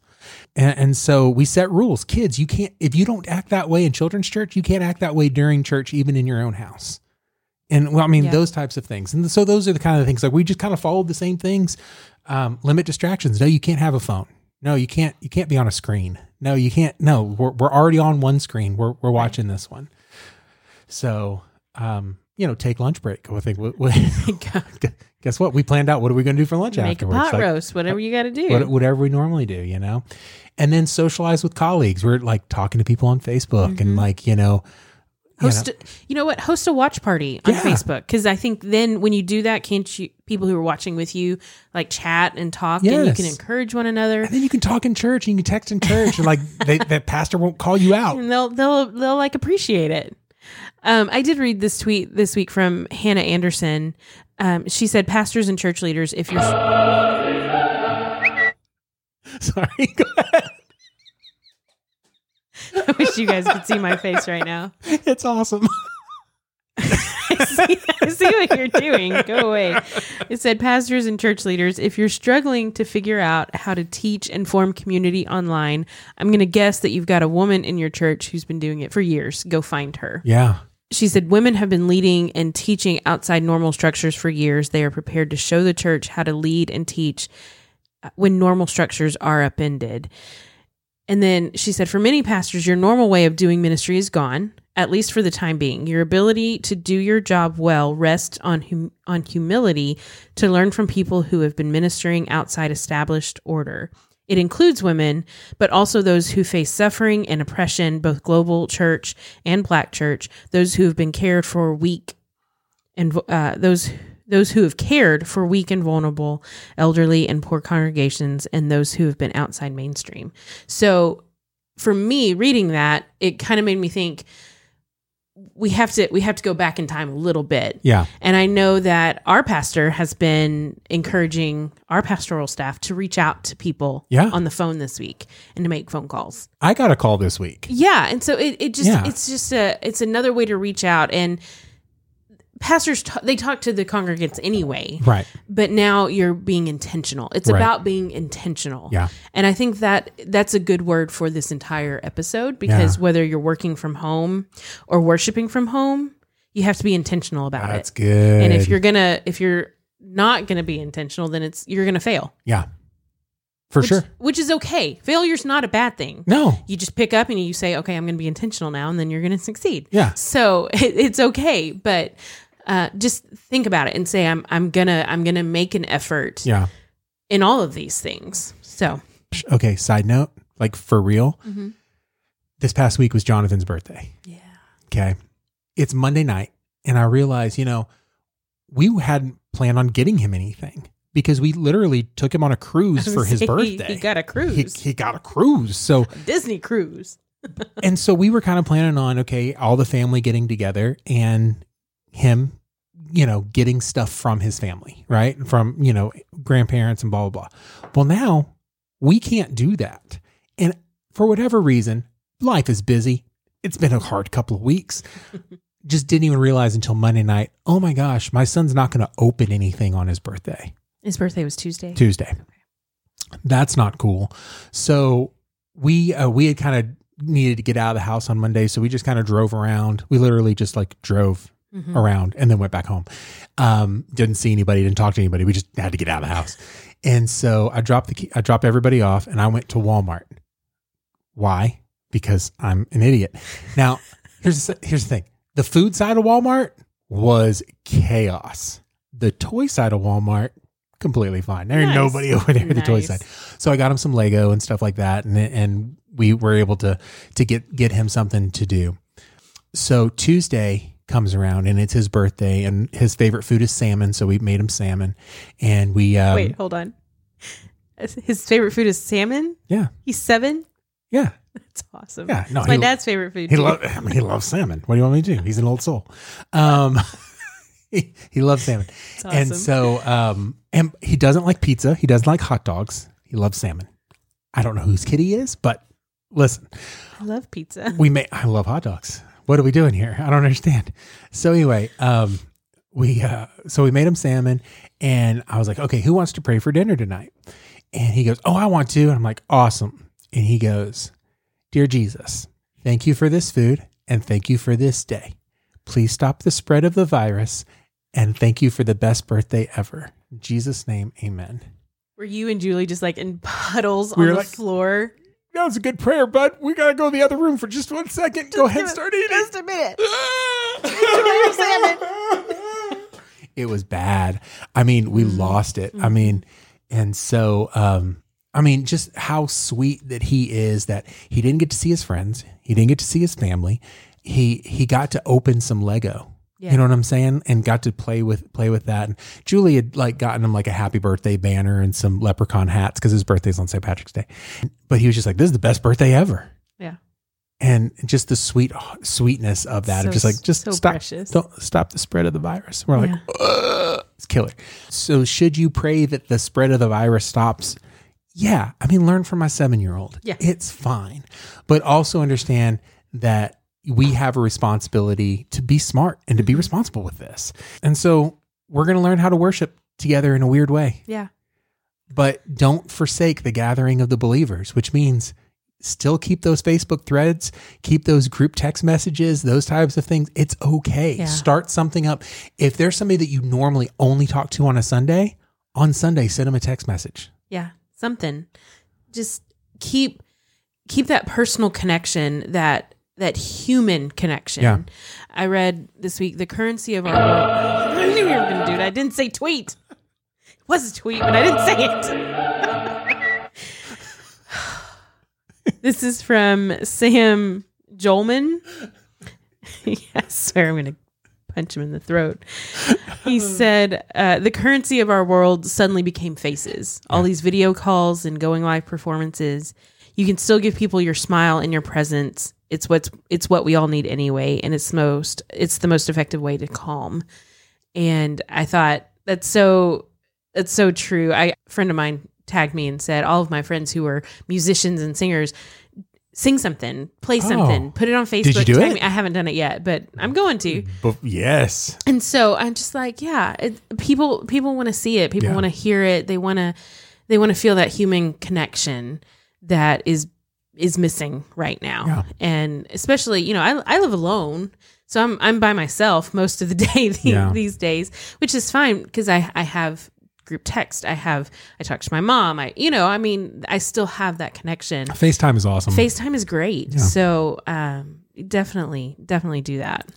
And, and so we set rules. Kids, you can't if you don't act that way in children's church, you can't act that way during church, even in your own house. And well, I mean, Yeah. those types of things. And so those are the kind of things like we just kind of followed the same things. Um, limit distractions. No, you can't have a phone. No, you can't. You can't be on a screen. No, you can't. No, we're we're already on one screen. We're we're watching this one. So, um, you know, take lunch break. I think. guess what? We planned out. What are we going to do for lunch Make a pot Like, roast, whatever you got to do. whatever we normally do, you know, and then socialize with colleagues. We're like talking to people on Facebook and mm-hmm. like you know, you host know- you know what host a watch party on Yeah. facebook because i think then when you do that can't you people who are watching with you like chat and talk and you can encourage one another and then you can talk in church and you can text in church and like they, that pastor won't call you out. and they'll they'll they'll like appreciate it um, i did read this tweet this week from hannah anderson um, she said pastors and church leaders if you're Sorry, go ahead. i wish you guys could see my face right now It's awesome. I see, I see what you're doing. Go away. It said, Pastors and church leaders, if you're struggling to figure out how to teach and form community online, I'm going to guess that you've got a woman in your church who's been doing it for years. Go find her. Yeah. She said, Women have been leading and teaching outside normal structures for years. They are prepared to show the church how to lead and teach uh, when normal structures are upended. And then she said, for many pastors, your normal way of doing ministry is gone, at least for the time being. Your ability to do your job well rests on hum- on humility to learn from people who have been ministering outside established order. It includes women, but also those who face suffering and oppression, both global church and black church, those who have been cared for weak and uh, those those who have cared for weak and vulnerable, elderly and poor congregations, and those who have been outside mainstream. So, for me, reading that, it kind of made me think we have to we have to go back in time a little bit. Yeah. And I know that our pastor has been encouraging our pastoral staff to reach out to people Yeah. on the phone this week and to make phone calls. I got a call this week. Yeah, and so it, it just Yeah. it's just a it's another way to reach out and pastors t- they talk to the congregants anyway. Right. But now you're being intentional. It's Right. about being intentional. Yeah. And I think that that's a good word for this entire episode because Yeah. whether you're working from home or worshiping from home, you have to be intentional about it. That's good. And if you're going to if you're not going to be intentional, then it's you're going to fail. yeah, for Which, sure. Which is okay. Failure's not a bad thing No. you just pick up and you say, okay, I'm going to be intentional now, and then you're going to succeed. Yeah. So it, it's okay, but uh, just think about it and say, I'm I'm gonna I'm gonna make an effort Yeah. in all of these things. So Okay. Side note, like for real, Mm-hmm. this past week was Jonathan's birthday. yeah, Okay. It's Monday night, and I realized, you know, we hadn't planned on getting him anything because we literally took him on a cruise for his birthday. He got a He, cruise, he got a cruise. So, Disney cruise. and so we were kind of planning on, okay, all the family getting together and him, you know, getting stuff from his family, right? From, you know, grandparents and blah, blah, blah. Well, now we can't do that. And for whatever reason, life is busy. It's been a hard couple of weeks. Just didn't even realize until Monday night, oh my gosh, my son's not going to open anything on his birthday. His birthday was Tuesday. Tuesday. That's not cool. So we uh, we had kind of needed to get out of the house on Monday, so we just kind of drove around. We literally just like drove around and then went back home. Um, didn't see anybody, didn't talk to anybody. We just had to get out of the house. And so I dropped the key, I dropped everybody off, and I went to Walmart. Why? Because I'm an idiot. Now, here's the, here's the thing: the food side of Walmart was chaos. The toy side of Walmart completely fine. There ain't nobody over there at the toy side. So I got him some Lego and stuff like that, and and we were able to to get get him something to do. So Tuesday comes around and it's his birthday, and his favorite food is salmon. So we made him salmon, and we um, Wait, hold on. His favorite food is salmon. yeah He's seven. yeah That's awesome. Yeah, no, It's my he- dad's favorite food. he loves I mean, he loves salmon. What do you want me to do? He's an old soul. Um, he, he loves salmon, and so um, and he doesn't like pizza. He doesn't like hot dogs. He loves salmon. I don't know whose kid he is, but listen, I love pizza. we may I love hot dogs. What are we doing here? I don't understand. So anyway, um we uh so we made him salmon and I was like, "Okay, who wants to pray for dinner tonight?" And he goes, "Oh, I want to." And I'm like, "Awesome." And he goes, "Dear Jesus, thank you for this food and thank you for this day. Please stop the spread of the virus and thank you for the best birthday ever. In Jesus name, amen." Were you and Julie just like in puddles We on the like- floor? That was a good prayer, bud. We got to go to the other room for just one second. go ahead and start eating. Just a minute. Ah! it was bad. I mean, we mm. lost it. I mm. mean, and so um I mean, just how sweet that he is that he didn't get to see his friends. He didn't get to see his family. He he got to open some Lego. Yeah. You know what I'm saying? And got to play with play with that. And Julie had like gotten him like a happy birthday banner and some leprechaun hats because his birthday's on St. Patrick's Day. But he was just like, "This is the best birthday ever." Yeah. and just the sweet sweetness of that of just like just so stop precious. don't stop the spread of the virus we're like Yeah. "Ugh," it's killer so should you pray that the spread of the virus stops yeah i mean learn from my seven year old Yeah. it's fine but also understand that we have a responsibility to be smart and to be mm-hmm. responsible with this and so we're going to learn how to worship together in a weird way Yeah. but don't forsake the gathering of the believers, which means still keep those Facebook threads, keep those group text messages, those types of things. It's okay. Yeah. Start something up. If there's somebody that you normally only talk to on a Sunday, on Sunday, send them a text message. Yeah. Something. Just keep keep that personal connection, that that human connection. Yeah. I read this week the currency of our world. I knew you were gonna do it. I didn't say tweet. It was a tweet, but I didn't say it. this is from Sam Jolman. I swear I'm gonna punch him in the throat. He said, uh, "The currency of our world suddenly became faces. All these video calls and going live performances. You can still give people your smile and your presence. It's what's it's what we all need anyway, and it's most it's the most effective way to calm." And I thought that's so that's so true. I a friend of mine tagged me and said all of my friends who were musicians and singers sing something, play oh. something, put it on Facebook. Oh. you do it? me. I haven't done it yet, but I'm going to. But yes. And so I'm just like, yeah, it, people people want to see it. People Yeah. want to hear it. They want to they want to feel that human connection that is is missing right now. Yeah. And especially, you know, I I live alone. So I'm I'm by myself most of the day the, Yeah. these days, which is fine because I I have group text. I have I talk to my mom. I you know, I mean, I still have that connection. FaceTime is awesome. FaceTime is great. So, um definitely definitely do that.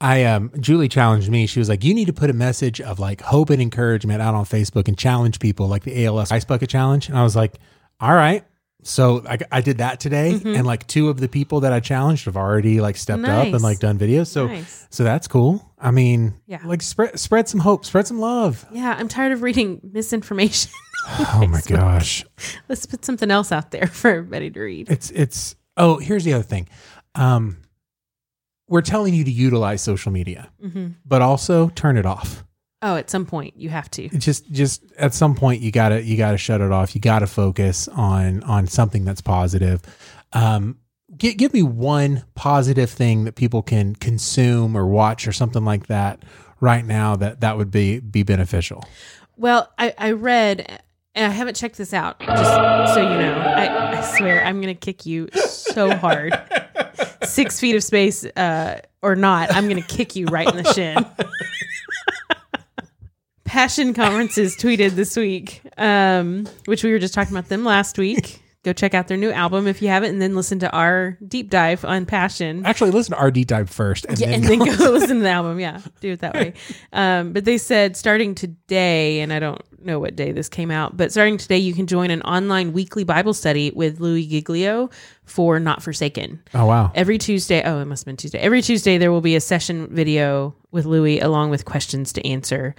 I um Julie challenged me. She was like, "You need to put a message of like hope and encouragement out on Facebook and challenge people, like the ALS Ice Bucket Challenge." And I was like, "All right." So I, I did that today, Mm-hmm. and like two of the people that I challenged have already like stepped up and like done videos. So Nice. so that's cool. I mean, Yeah. like spread spread some hope, spread some love. Yeah, I'm tired of reading misinformation. Oh my gosh, Let's put something else out there for everybody to read. it's it's. Oh, here's the other thing. Um, we're telling you to utilize social media, Mm-hmm. but also turn it off. Oh, at some point you have to. Just just at some point you gotta you gotta shut it off you gotta focus on on something that's positive um gi- give me one positive thing that people can consume or watch or something like that right now that that would be be beneficial Well, I, I read, and I haven't checked this out, just so you know. I, I swear I'm going to kick you so hard. Six feet of space uh, or not, I'm going to kick you right in the shin. Passion Conferences tweeted this week, um, which we were just talking about them last week. go check out their new album if you haven't, and then listen to our deep dive on Passion. Actually, listen to our deep dive first, and Yeah, then, and then go listen to the album. Yeah, do it that way. Um, but they said starting today, and I don't know what day this came out, but starting today, you can join an online weekly Bible study with Louie Giglio for Not Forsaken. oh wow, Every Tuesday, oh, it must have been Tuesday. Every Tuesday, there will be a session video with Louie along with questions to answer.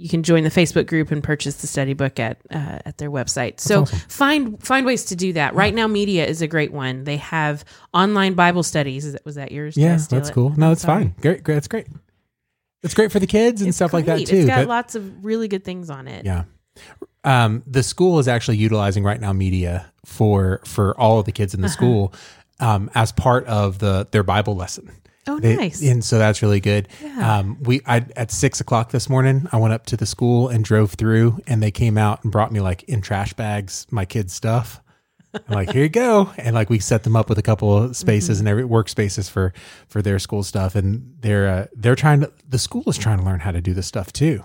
You can join the Facebook group and purchase the study book at uh, at their website. So find find ways to do that. Right now, media is a great one. They have online Bible studies. Is that, was that yours? Yeah, that's it? cool. No, it's sorry. fine. Great, great, that's great. It's great for the kids and It's stuff like that too. It's got but- lots of really good things on it. Yeah. Um, the school is actually utilizing RightNow Media for for all of the kids Uh-huh. in the school um, as part of the their Bible lesson. Oh, They- nice. and so that's really good. Yeah. Um, we I at six o'clock this morning, I went up to the school and drove through, and they came out and brought me like in trash bags my kids' stuff. I'm like, here you go, and like we set them up with a couple of spaces Mm-hmm. and every workspaces for for their school stuff, and they're uh, they're trying to the school is trying to learn how to do this stuff too,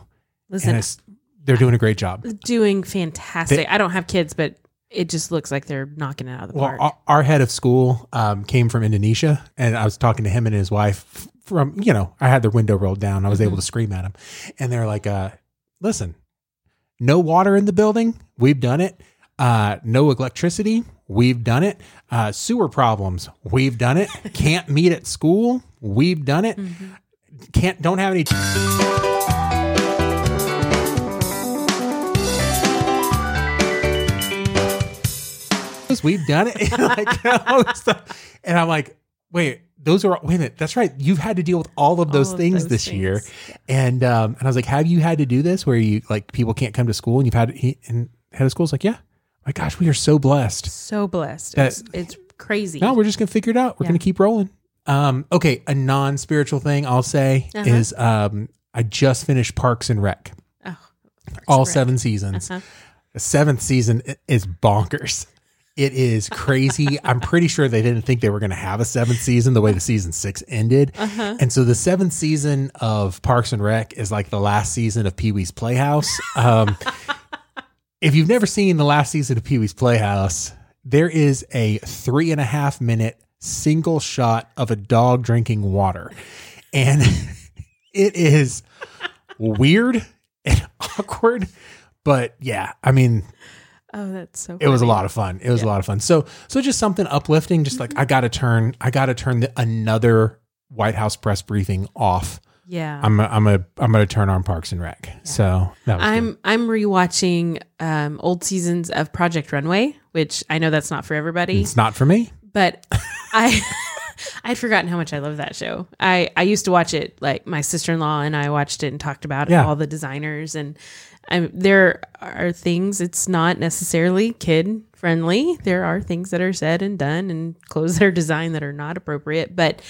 Listen, and it's they're doing a great job. doing fantastic. They- I don't have kids, but it just looks like they're knocking it out of the Well, park. our, our head of school um, came from Indonesia, and I was talking to him and his wife from, you know, I had their window rolled down. I was able to scream at him. And they're like, uh, listen, no water in the building. We've done it. Uh, no electricity. We've done it. Uh, sewer problems. We've done it. Can't meet at school. We've done it. Can't, don't have any. We've done it. like, all this stuff. And I'm like, wait, those are wait a minute. That's right. You've had to deal with all of those All of things those this year. things. And um, and I was like, have you had to do this where you like people can't come to school and you've had he and head of school's like, yeah. My gosh, we are so blessed. so blessed. That- It's, it's crazy. No, we're just gonna figure it out. We're Yeah. gonna keep rolling. Um, okay, a non spiritual thing I'll say Uh-huh. is um, I just finished Parks and Rec, Oh, all Rec. seven seasons. Uh-huh. The seventh season is bonkers. It is crazy. I'm pretty sure they didn't think they were going to have a seventh season the way the season six ended. Uh-huh. And so the seventh season of Parks and Rec is like the last season of Pee Wee's Playhouse. Um, if you've never seen the last season of Pee Wee's Playhouse, there is a three and a half minute single shot of a dog drinking water. And it is weird and awkward. But yeah, I mean, Oh, that's so. it was a lot of fun. It was a lot of fun. So so just something uplifting. Just like I got to turn, I got to turn the, another White House press briefing off. Yeah. I'm a, I'm a I'm gonna turn on Parks and Rec. So that was I'm good. I'm rewatching um, old seasons of Project Runway, which I know that's not for everybody, It's not for me. but I I'd forgotten how much I love that show. I I used to watch it like my sister in law and I watched it and talked about Yeah. all the designers and I there are things it's not necessarily kid friendly. There are things that are said and done and clothes that are designed that are not appropriate, but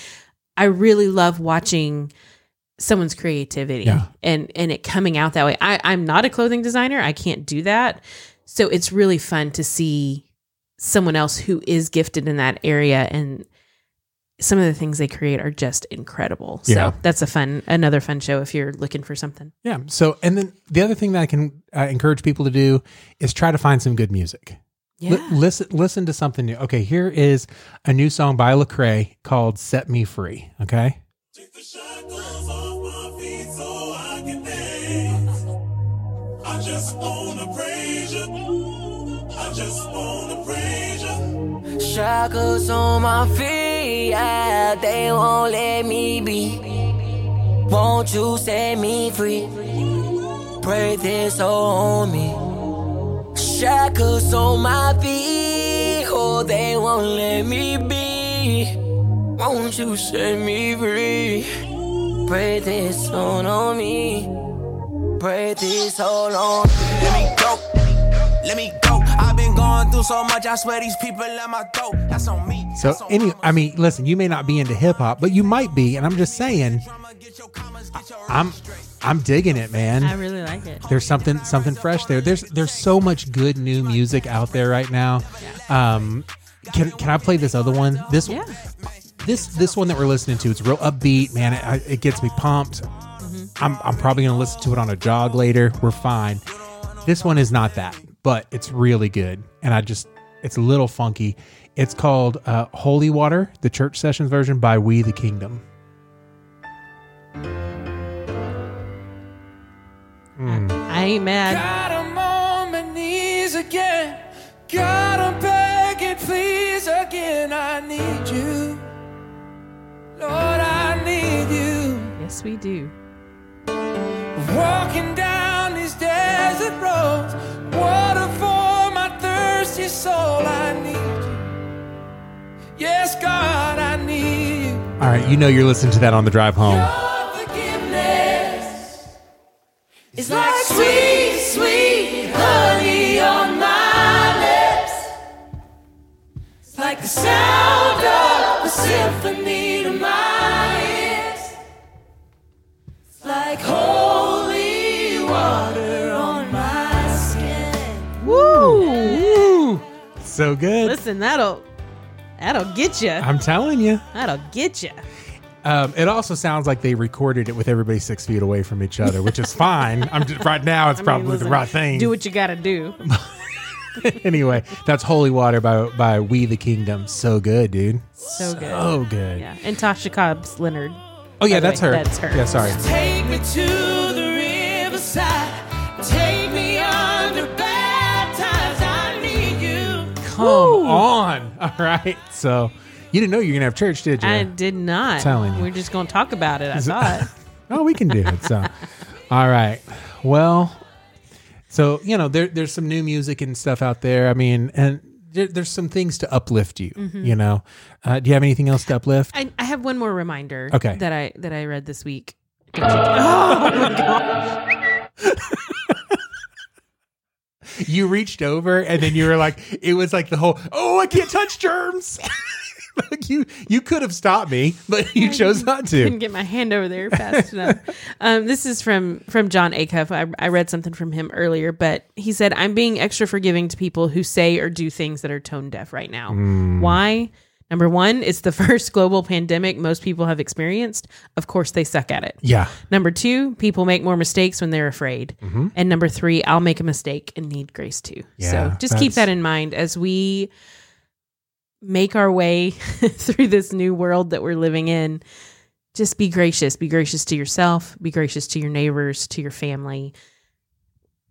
I really love watching someone's creativity Yeah. and and it coming out that way. I, I'm not a clothing designer. I can't do that. So it's really fun to see someone else who is gifted in that area and some of the things they create are just incredible. So Yeah. that's a fun another fun show if you're looking for something. Yeah. So and then the other thing that I can uh, encourage people to do is try to find some good music. Li- Yeah. listen listen to something new. Okay, here is a new song by Lecrae called "Set Me Free." Okay. Take the shackles off my feet yeah, they won't let me be. Won't you set me free? Pray this on me. Shackles on my feet, oh, they won't let me be. Won't you set me free? Pray this on on me. Pray this on Let me go. Let me go. I've been going through so much. I swear these people let my throat. That's on me. So That's on any, I mean, listen, you may not be into hip hop, but you might be, and I'm just saying, Get your commas, get your I'm I'm digging it, man. I really like it. there's something something fresh there. There's there's so much good new music out there right now. Um, can can I play this other one? This Yeah. this this one that we're listening to. It's real upbeat, man. It, it gets me pumped. I'm I'm probably gonna listen to it on a jog later. We're fine. This one is not that, but it's really good, and I just It's a little funky. It's called uh, Holy Water, the church sessions version by We the Kingdom. I ain't mad. God, I'm on my knees again. God, I'm begging, please again. I need you. Lord, I need you. Yes, we do. Walking down these desert roads, All right, you know you're listening to that on the drive home. So good. Listen, that'll that'll get you. I'm telling you. That'll get you. Um, it also sounds like they recorded it with everybody six feet away from each other, which is fine. I'm just, right now. It's probably the right thing. Do what you got to do. anyway, that's Holy Water by by We the Kingdom. So good, dude. So good. So good. Yeah, and Tasha Cobbs Leonard. Oh yeah, that's way, her. that's her. Yeah, sorry. Come on. All right. So you didn't know you were gonna have church, did you? I did not. Telling you. We're just going to talk about it. I Is it- thought. oh, we can do it. So, all right. Well, so you know, there there's some new music and stuff out there. I mean, and there, there's some things to uplift you. You know, uh, do you have anything else to uplift? I, I have one more reminder. Okay. That I that I read this week. oh my gosh. You reached over and then you were like, it was like the whole, oh, I can't touch germs. like you, you could have stopped me, but you chose not to. Couldn't get my hand over there fast enough. Um, this is from from Jon Acuff. I, I read something from him earlier, but he said, "I'm being extra forgiving to people who say or do things that are tone deaf right now. Why? Number one, it's the first global pandemic most people have experienced. Of course, they suck at it. Yeah. Number two, people make more mistakes when they're afraid. Mm-hmm. And number three, I'll make a mistake and need grace too. Yeah, so just keep that in mind as we make our way through this new world that we're living in. Just be gracious. Be gracious to yourself. Be gracious to your neighbors, to your family.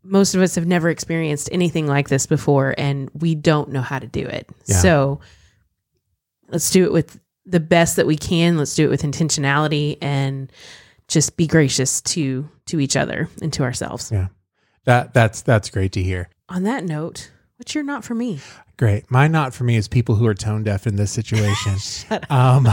Most of us have never experienced anything like this before, and we don't know how to do it. Yeah. So let's do it with the best that we can. Let's do it with intentionality and just be gracious to to each other and to ourselves. Yeah. That that's that's great to hear. On that note, what's your not for me? Great. My not for me is people who are tone deaf in this situation. um,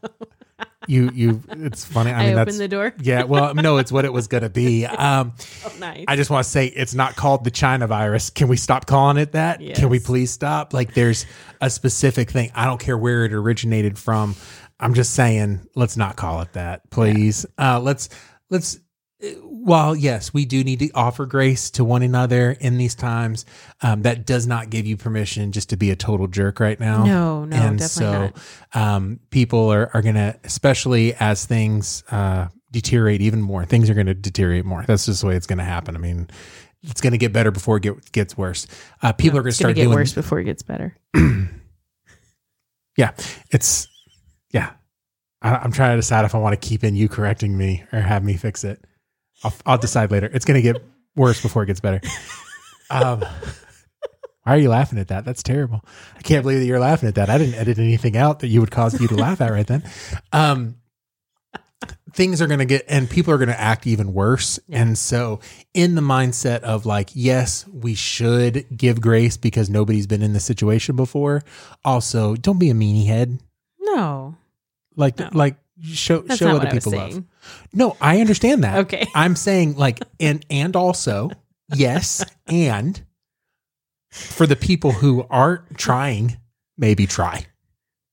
you you. It's funny. I, I, mean, opened the door. yeah. Well, no, it's what it was going to be. Um, Oh, nice. I just want to say it's not called the China virus. Can we stop calling it that? Can we please stop? Like there's a specific thing. I don't care where it originated from. I'm just saying let's not call it that, please. Uh let's let's while yes, we do need to offer grace to one another in these times, um, that does not give you permission just to be a total jerk right now. No, no, and definitely so um, people are, are going to, especially as things uh, deteriorate even more, things are going to deteriorate more. That's just the way it's going to happen. I mean, it's going to get better before it get, gets worse. Uh, people are going to it's gonna start get doing worse before it gets better. Yeah, it's yeah. I, I'm trying to decide if I want to keep in you correcting me or have me fix it. I'll, I'll decide later. It's going to get worse before it gets better. Um, why are you laughing at that? That's terrible. I can't believe that you're laughing at that. I didn't edit anything out that you would cause you to laugh at right then. Um, things are going to get, and people are going to act even worse. And so, in the mindset of like, yes, we should give grace because nobody's been in this situation before. Also, don't be a meanie head. No, Like, No. like show that's show other what I was people love. No, I understand that. Okay. I'm saying like and and also yes and for the people who aren't trying, maybe try.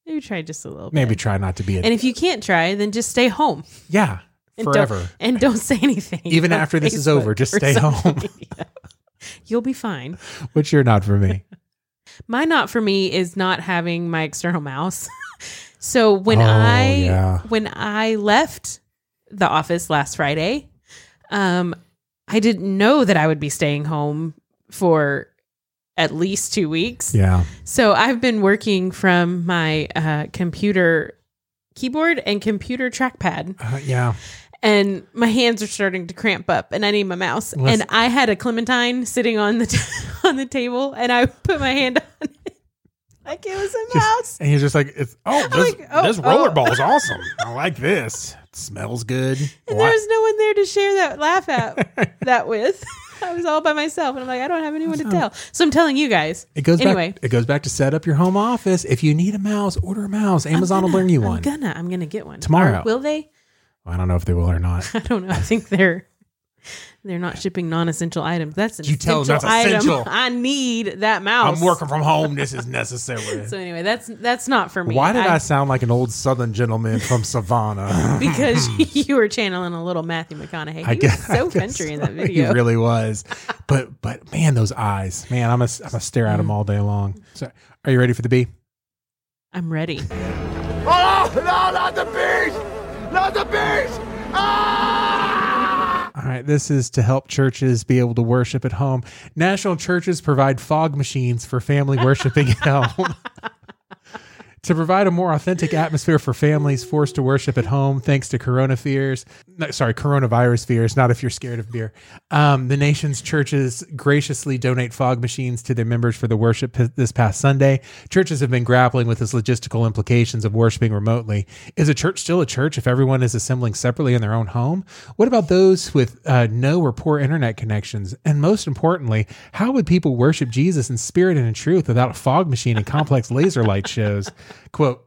Maybe try just a little. Maybe bit. try not to be a And if you can't try, then just stay home yeah and forever. Don't, and don't say anything. Even after this is over, just stay home. You'll be fine. Which you're not for me. My not for me is not having my external mouse. So when Oh, I yeah. when I left the office last Friday, um, I didn't know that I would be staying home for at least two weeks. Yeah. So I've been working from my uh, computer keyboard and computer trackpad, Uh, yeah. and my hands are starting to cramp up, and I need my mouse. Listen- And I had a clementine sitting on the t- on the table, and I put my hand on it like it was a mouse. And you're just like, it's oh, this, like, oh, this oh. rollerball is awesome. I like this. It smells good. And there was no one there to share that laugh at that with. I was all by myself, and I'm like, I don't have anyone to tell. So I'm telling you guys. It goes anyway. back. It goes back to set up your home office. If you need a mouse, order a mouse. Amazon will bring you I'm one. gonna. I'm gonna get one Tomorrow. Or will they? I don't know if they will or not. I don't know. I think they're they're not shipping non-essential items. That's an You tell them essential that's item. essential. I need that mouse. I'm working from home. This is necessary. So anyway, that's that's not for me. Why did I, sound like an old Southern gentleman from Savannah? because you were channeling a little Matthew McConaughey. He I was guess so I guess country in that video. He really was. But but man, those eyes, man, I'm a I'm a stare at Mm. them all day long. So, are you ready for the B? I'm ready. Oh, no, not the beast! Not the beast! Ah! This is to help churches be able to worship at home. National churches provide fog machines for family worshiping at home. to provide a more authentic atmosphere for families forced to worship at home, thanks to corona fears, no, sorry, coronavirus fears, not if you're scared of beer. Um, the nation's churches graciously donate fog machines to their members for the worship p- this past Sunday. Churches have been grappling with this logistical implications of worshiping remotely. Is a church still a church if everyone is assembling separately in their own home? What about those with uh, no or poor internet connections? And most importantly, how would people worship Jesus in spirit and in truth without a fog machine and complex laser light shows? Quote,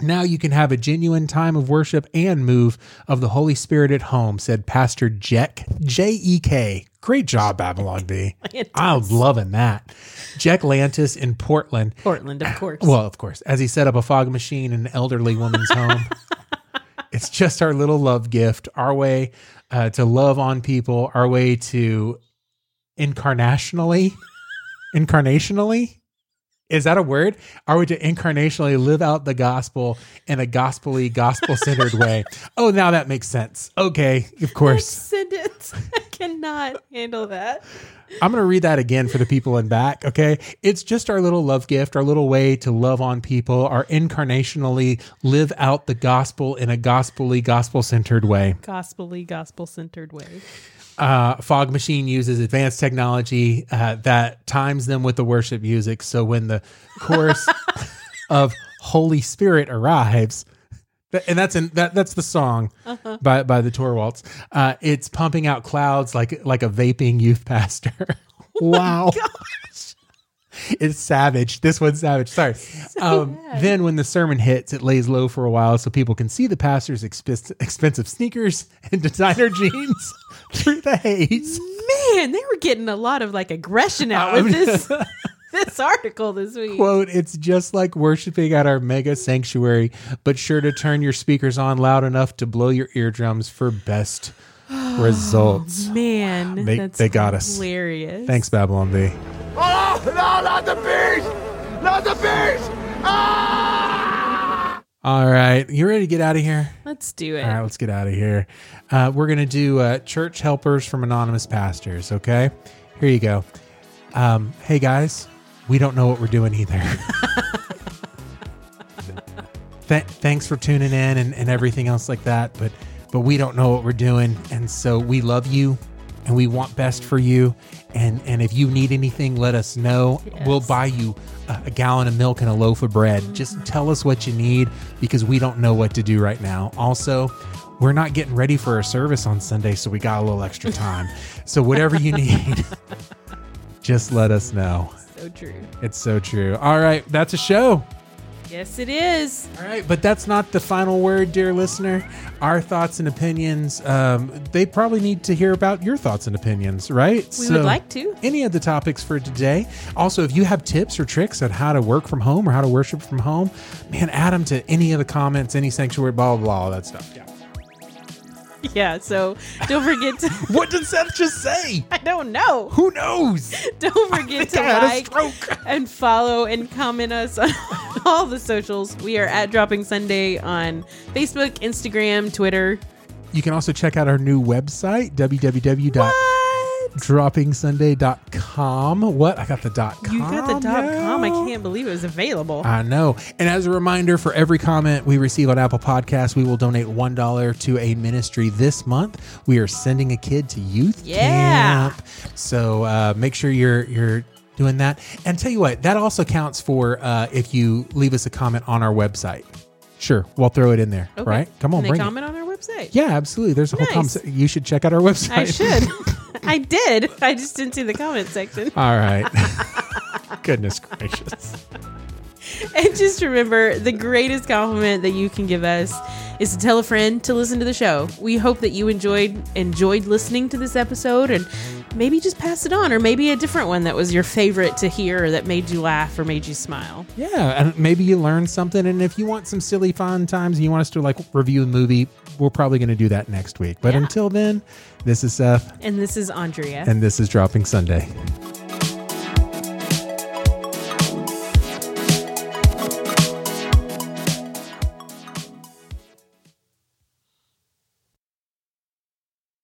now you can have a genuine time of worship and move of the Holy Spirit at home, said Pastor Jek, J E K. Great job, Babylon Bee. I'm loving that. Jack Lantis in Portland. Portland, of course. Well, of course, as he set up a fog machine in an elderly woman's home. It's just our little love gift, our way uh, to love on people, our way to incarnationally, incarnationally. Is that a word? Are we to incarnationally live out the gospel in a gospelly, gospel centered way? Oh, now that makes sense. Okay, of course. sentence. I cannot handle that. I'm going to read that again for the people in back. Okay. It's just our little love gift, our little way to love on people, our incarnationally live out the gospel in a gospelly, gospel centered way. Gospelly, gospel centered way. Uh, Fog Machine uses advanced technology uh, that times them with the worship music. So when the chorus of Holy Spirit arrives, and that's in, that that's the song by by the Torwalts. Uh, it's pumping out clouds like like a vaping youth pastor. wow. It's savage. This one's savage. Sorry. um, then, when the sermon hits, it lays low for a while so people can see the pastor's exp- expensive sneakers and designer jeans through the haze. Man, they were getting a lot of like aggression out with this this article this week. Quote, it's just like worshiping at our mega sanctuary, but sure to turn your speakers on loud enough to blow your eardrums for best results. Man, They- that's they got us. Hilarious. Thanks, Babylon Bee. Oh, no, not the beast! Not the beast! Ah! All right. You ready to get out of here? Let's do it. All right, let's get out of here. Uh, we're going to do uh, church helpers from anonymous pastors. Okay. Here you go. Um, hey, guys, we don't know what we're doing either. Th- thanks for tuning in and, and everything else like that. But but we don't know what we're doing, and so we love you, and we want best for you. And and if you need anything, let us know. We'll buy you a, a gallon of milk and a loaf of bread. Just tell us what you need because we don't know what to do right now. Also. We're not getting ready for a service on Sunday, so we got a little extra time. so, whatever you need, just let us know. So true. It's so true. All right, that's a show. Yes, it is. All right, but that's not the final word, dear listener. Our thoughts and opinions, um, they probably need to hear about your thoughts and opinions, right? We would like to. Any of the topics for today. Also, if you have tips or tricks on how to work from home or how to worship from home, man, add them to any of the comments, any sanctuary, blah, blah, blah, all that stuff. Yeah. Yeah. So don't forget to. What did Seth just say? I don't know. Who knows? Don't forget to I had a like and follow and comment us on all the socials. We are at Dropping Sunday on Facebook, Instagram, Twitter. You can also check out our new website, www. What? droppingsunday.com. What? I got the dot com. You got the dot com. I can't believe it was available. I know. And as a reminder, for every comment we receive on Apple Podcasts, we will donate $1 to a ministry this month. We are sending a kid to youth Yeah. camp. So uh, make sure you're you're doing that. And tell you what, that also counts for uh, if you leave us a comment on our website. Sure, we'll throw it in there. Okay. Right? Come on, Can they bring comment on our website? Yeah, absolutely. There's a whole comment. You should check out our website. I should. I did. I just didn't see the comment section. All right. Goodness gracious. And just remember the greatest compliment that you can give us is to tell a friend to listen to the show. We hope that you enjoyed enjoyed listening to this episode and maybe just pass it on or maybe a different one that was your favorite to hear or that made you laugh or made you smile. Yeah, and maybe you learned something. And if you want some silly fun times and you want us to like review a movie, we're probably going to do that next week. But Yeah. until then, this is Seth, And this is Andrea. and this is Dropping Sunday.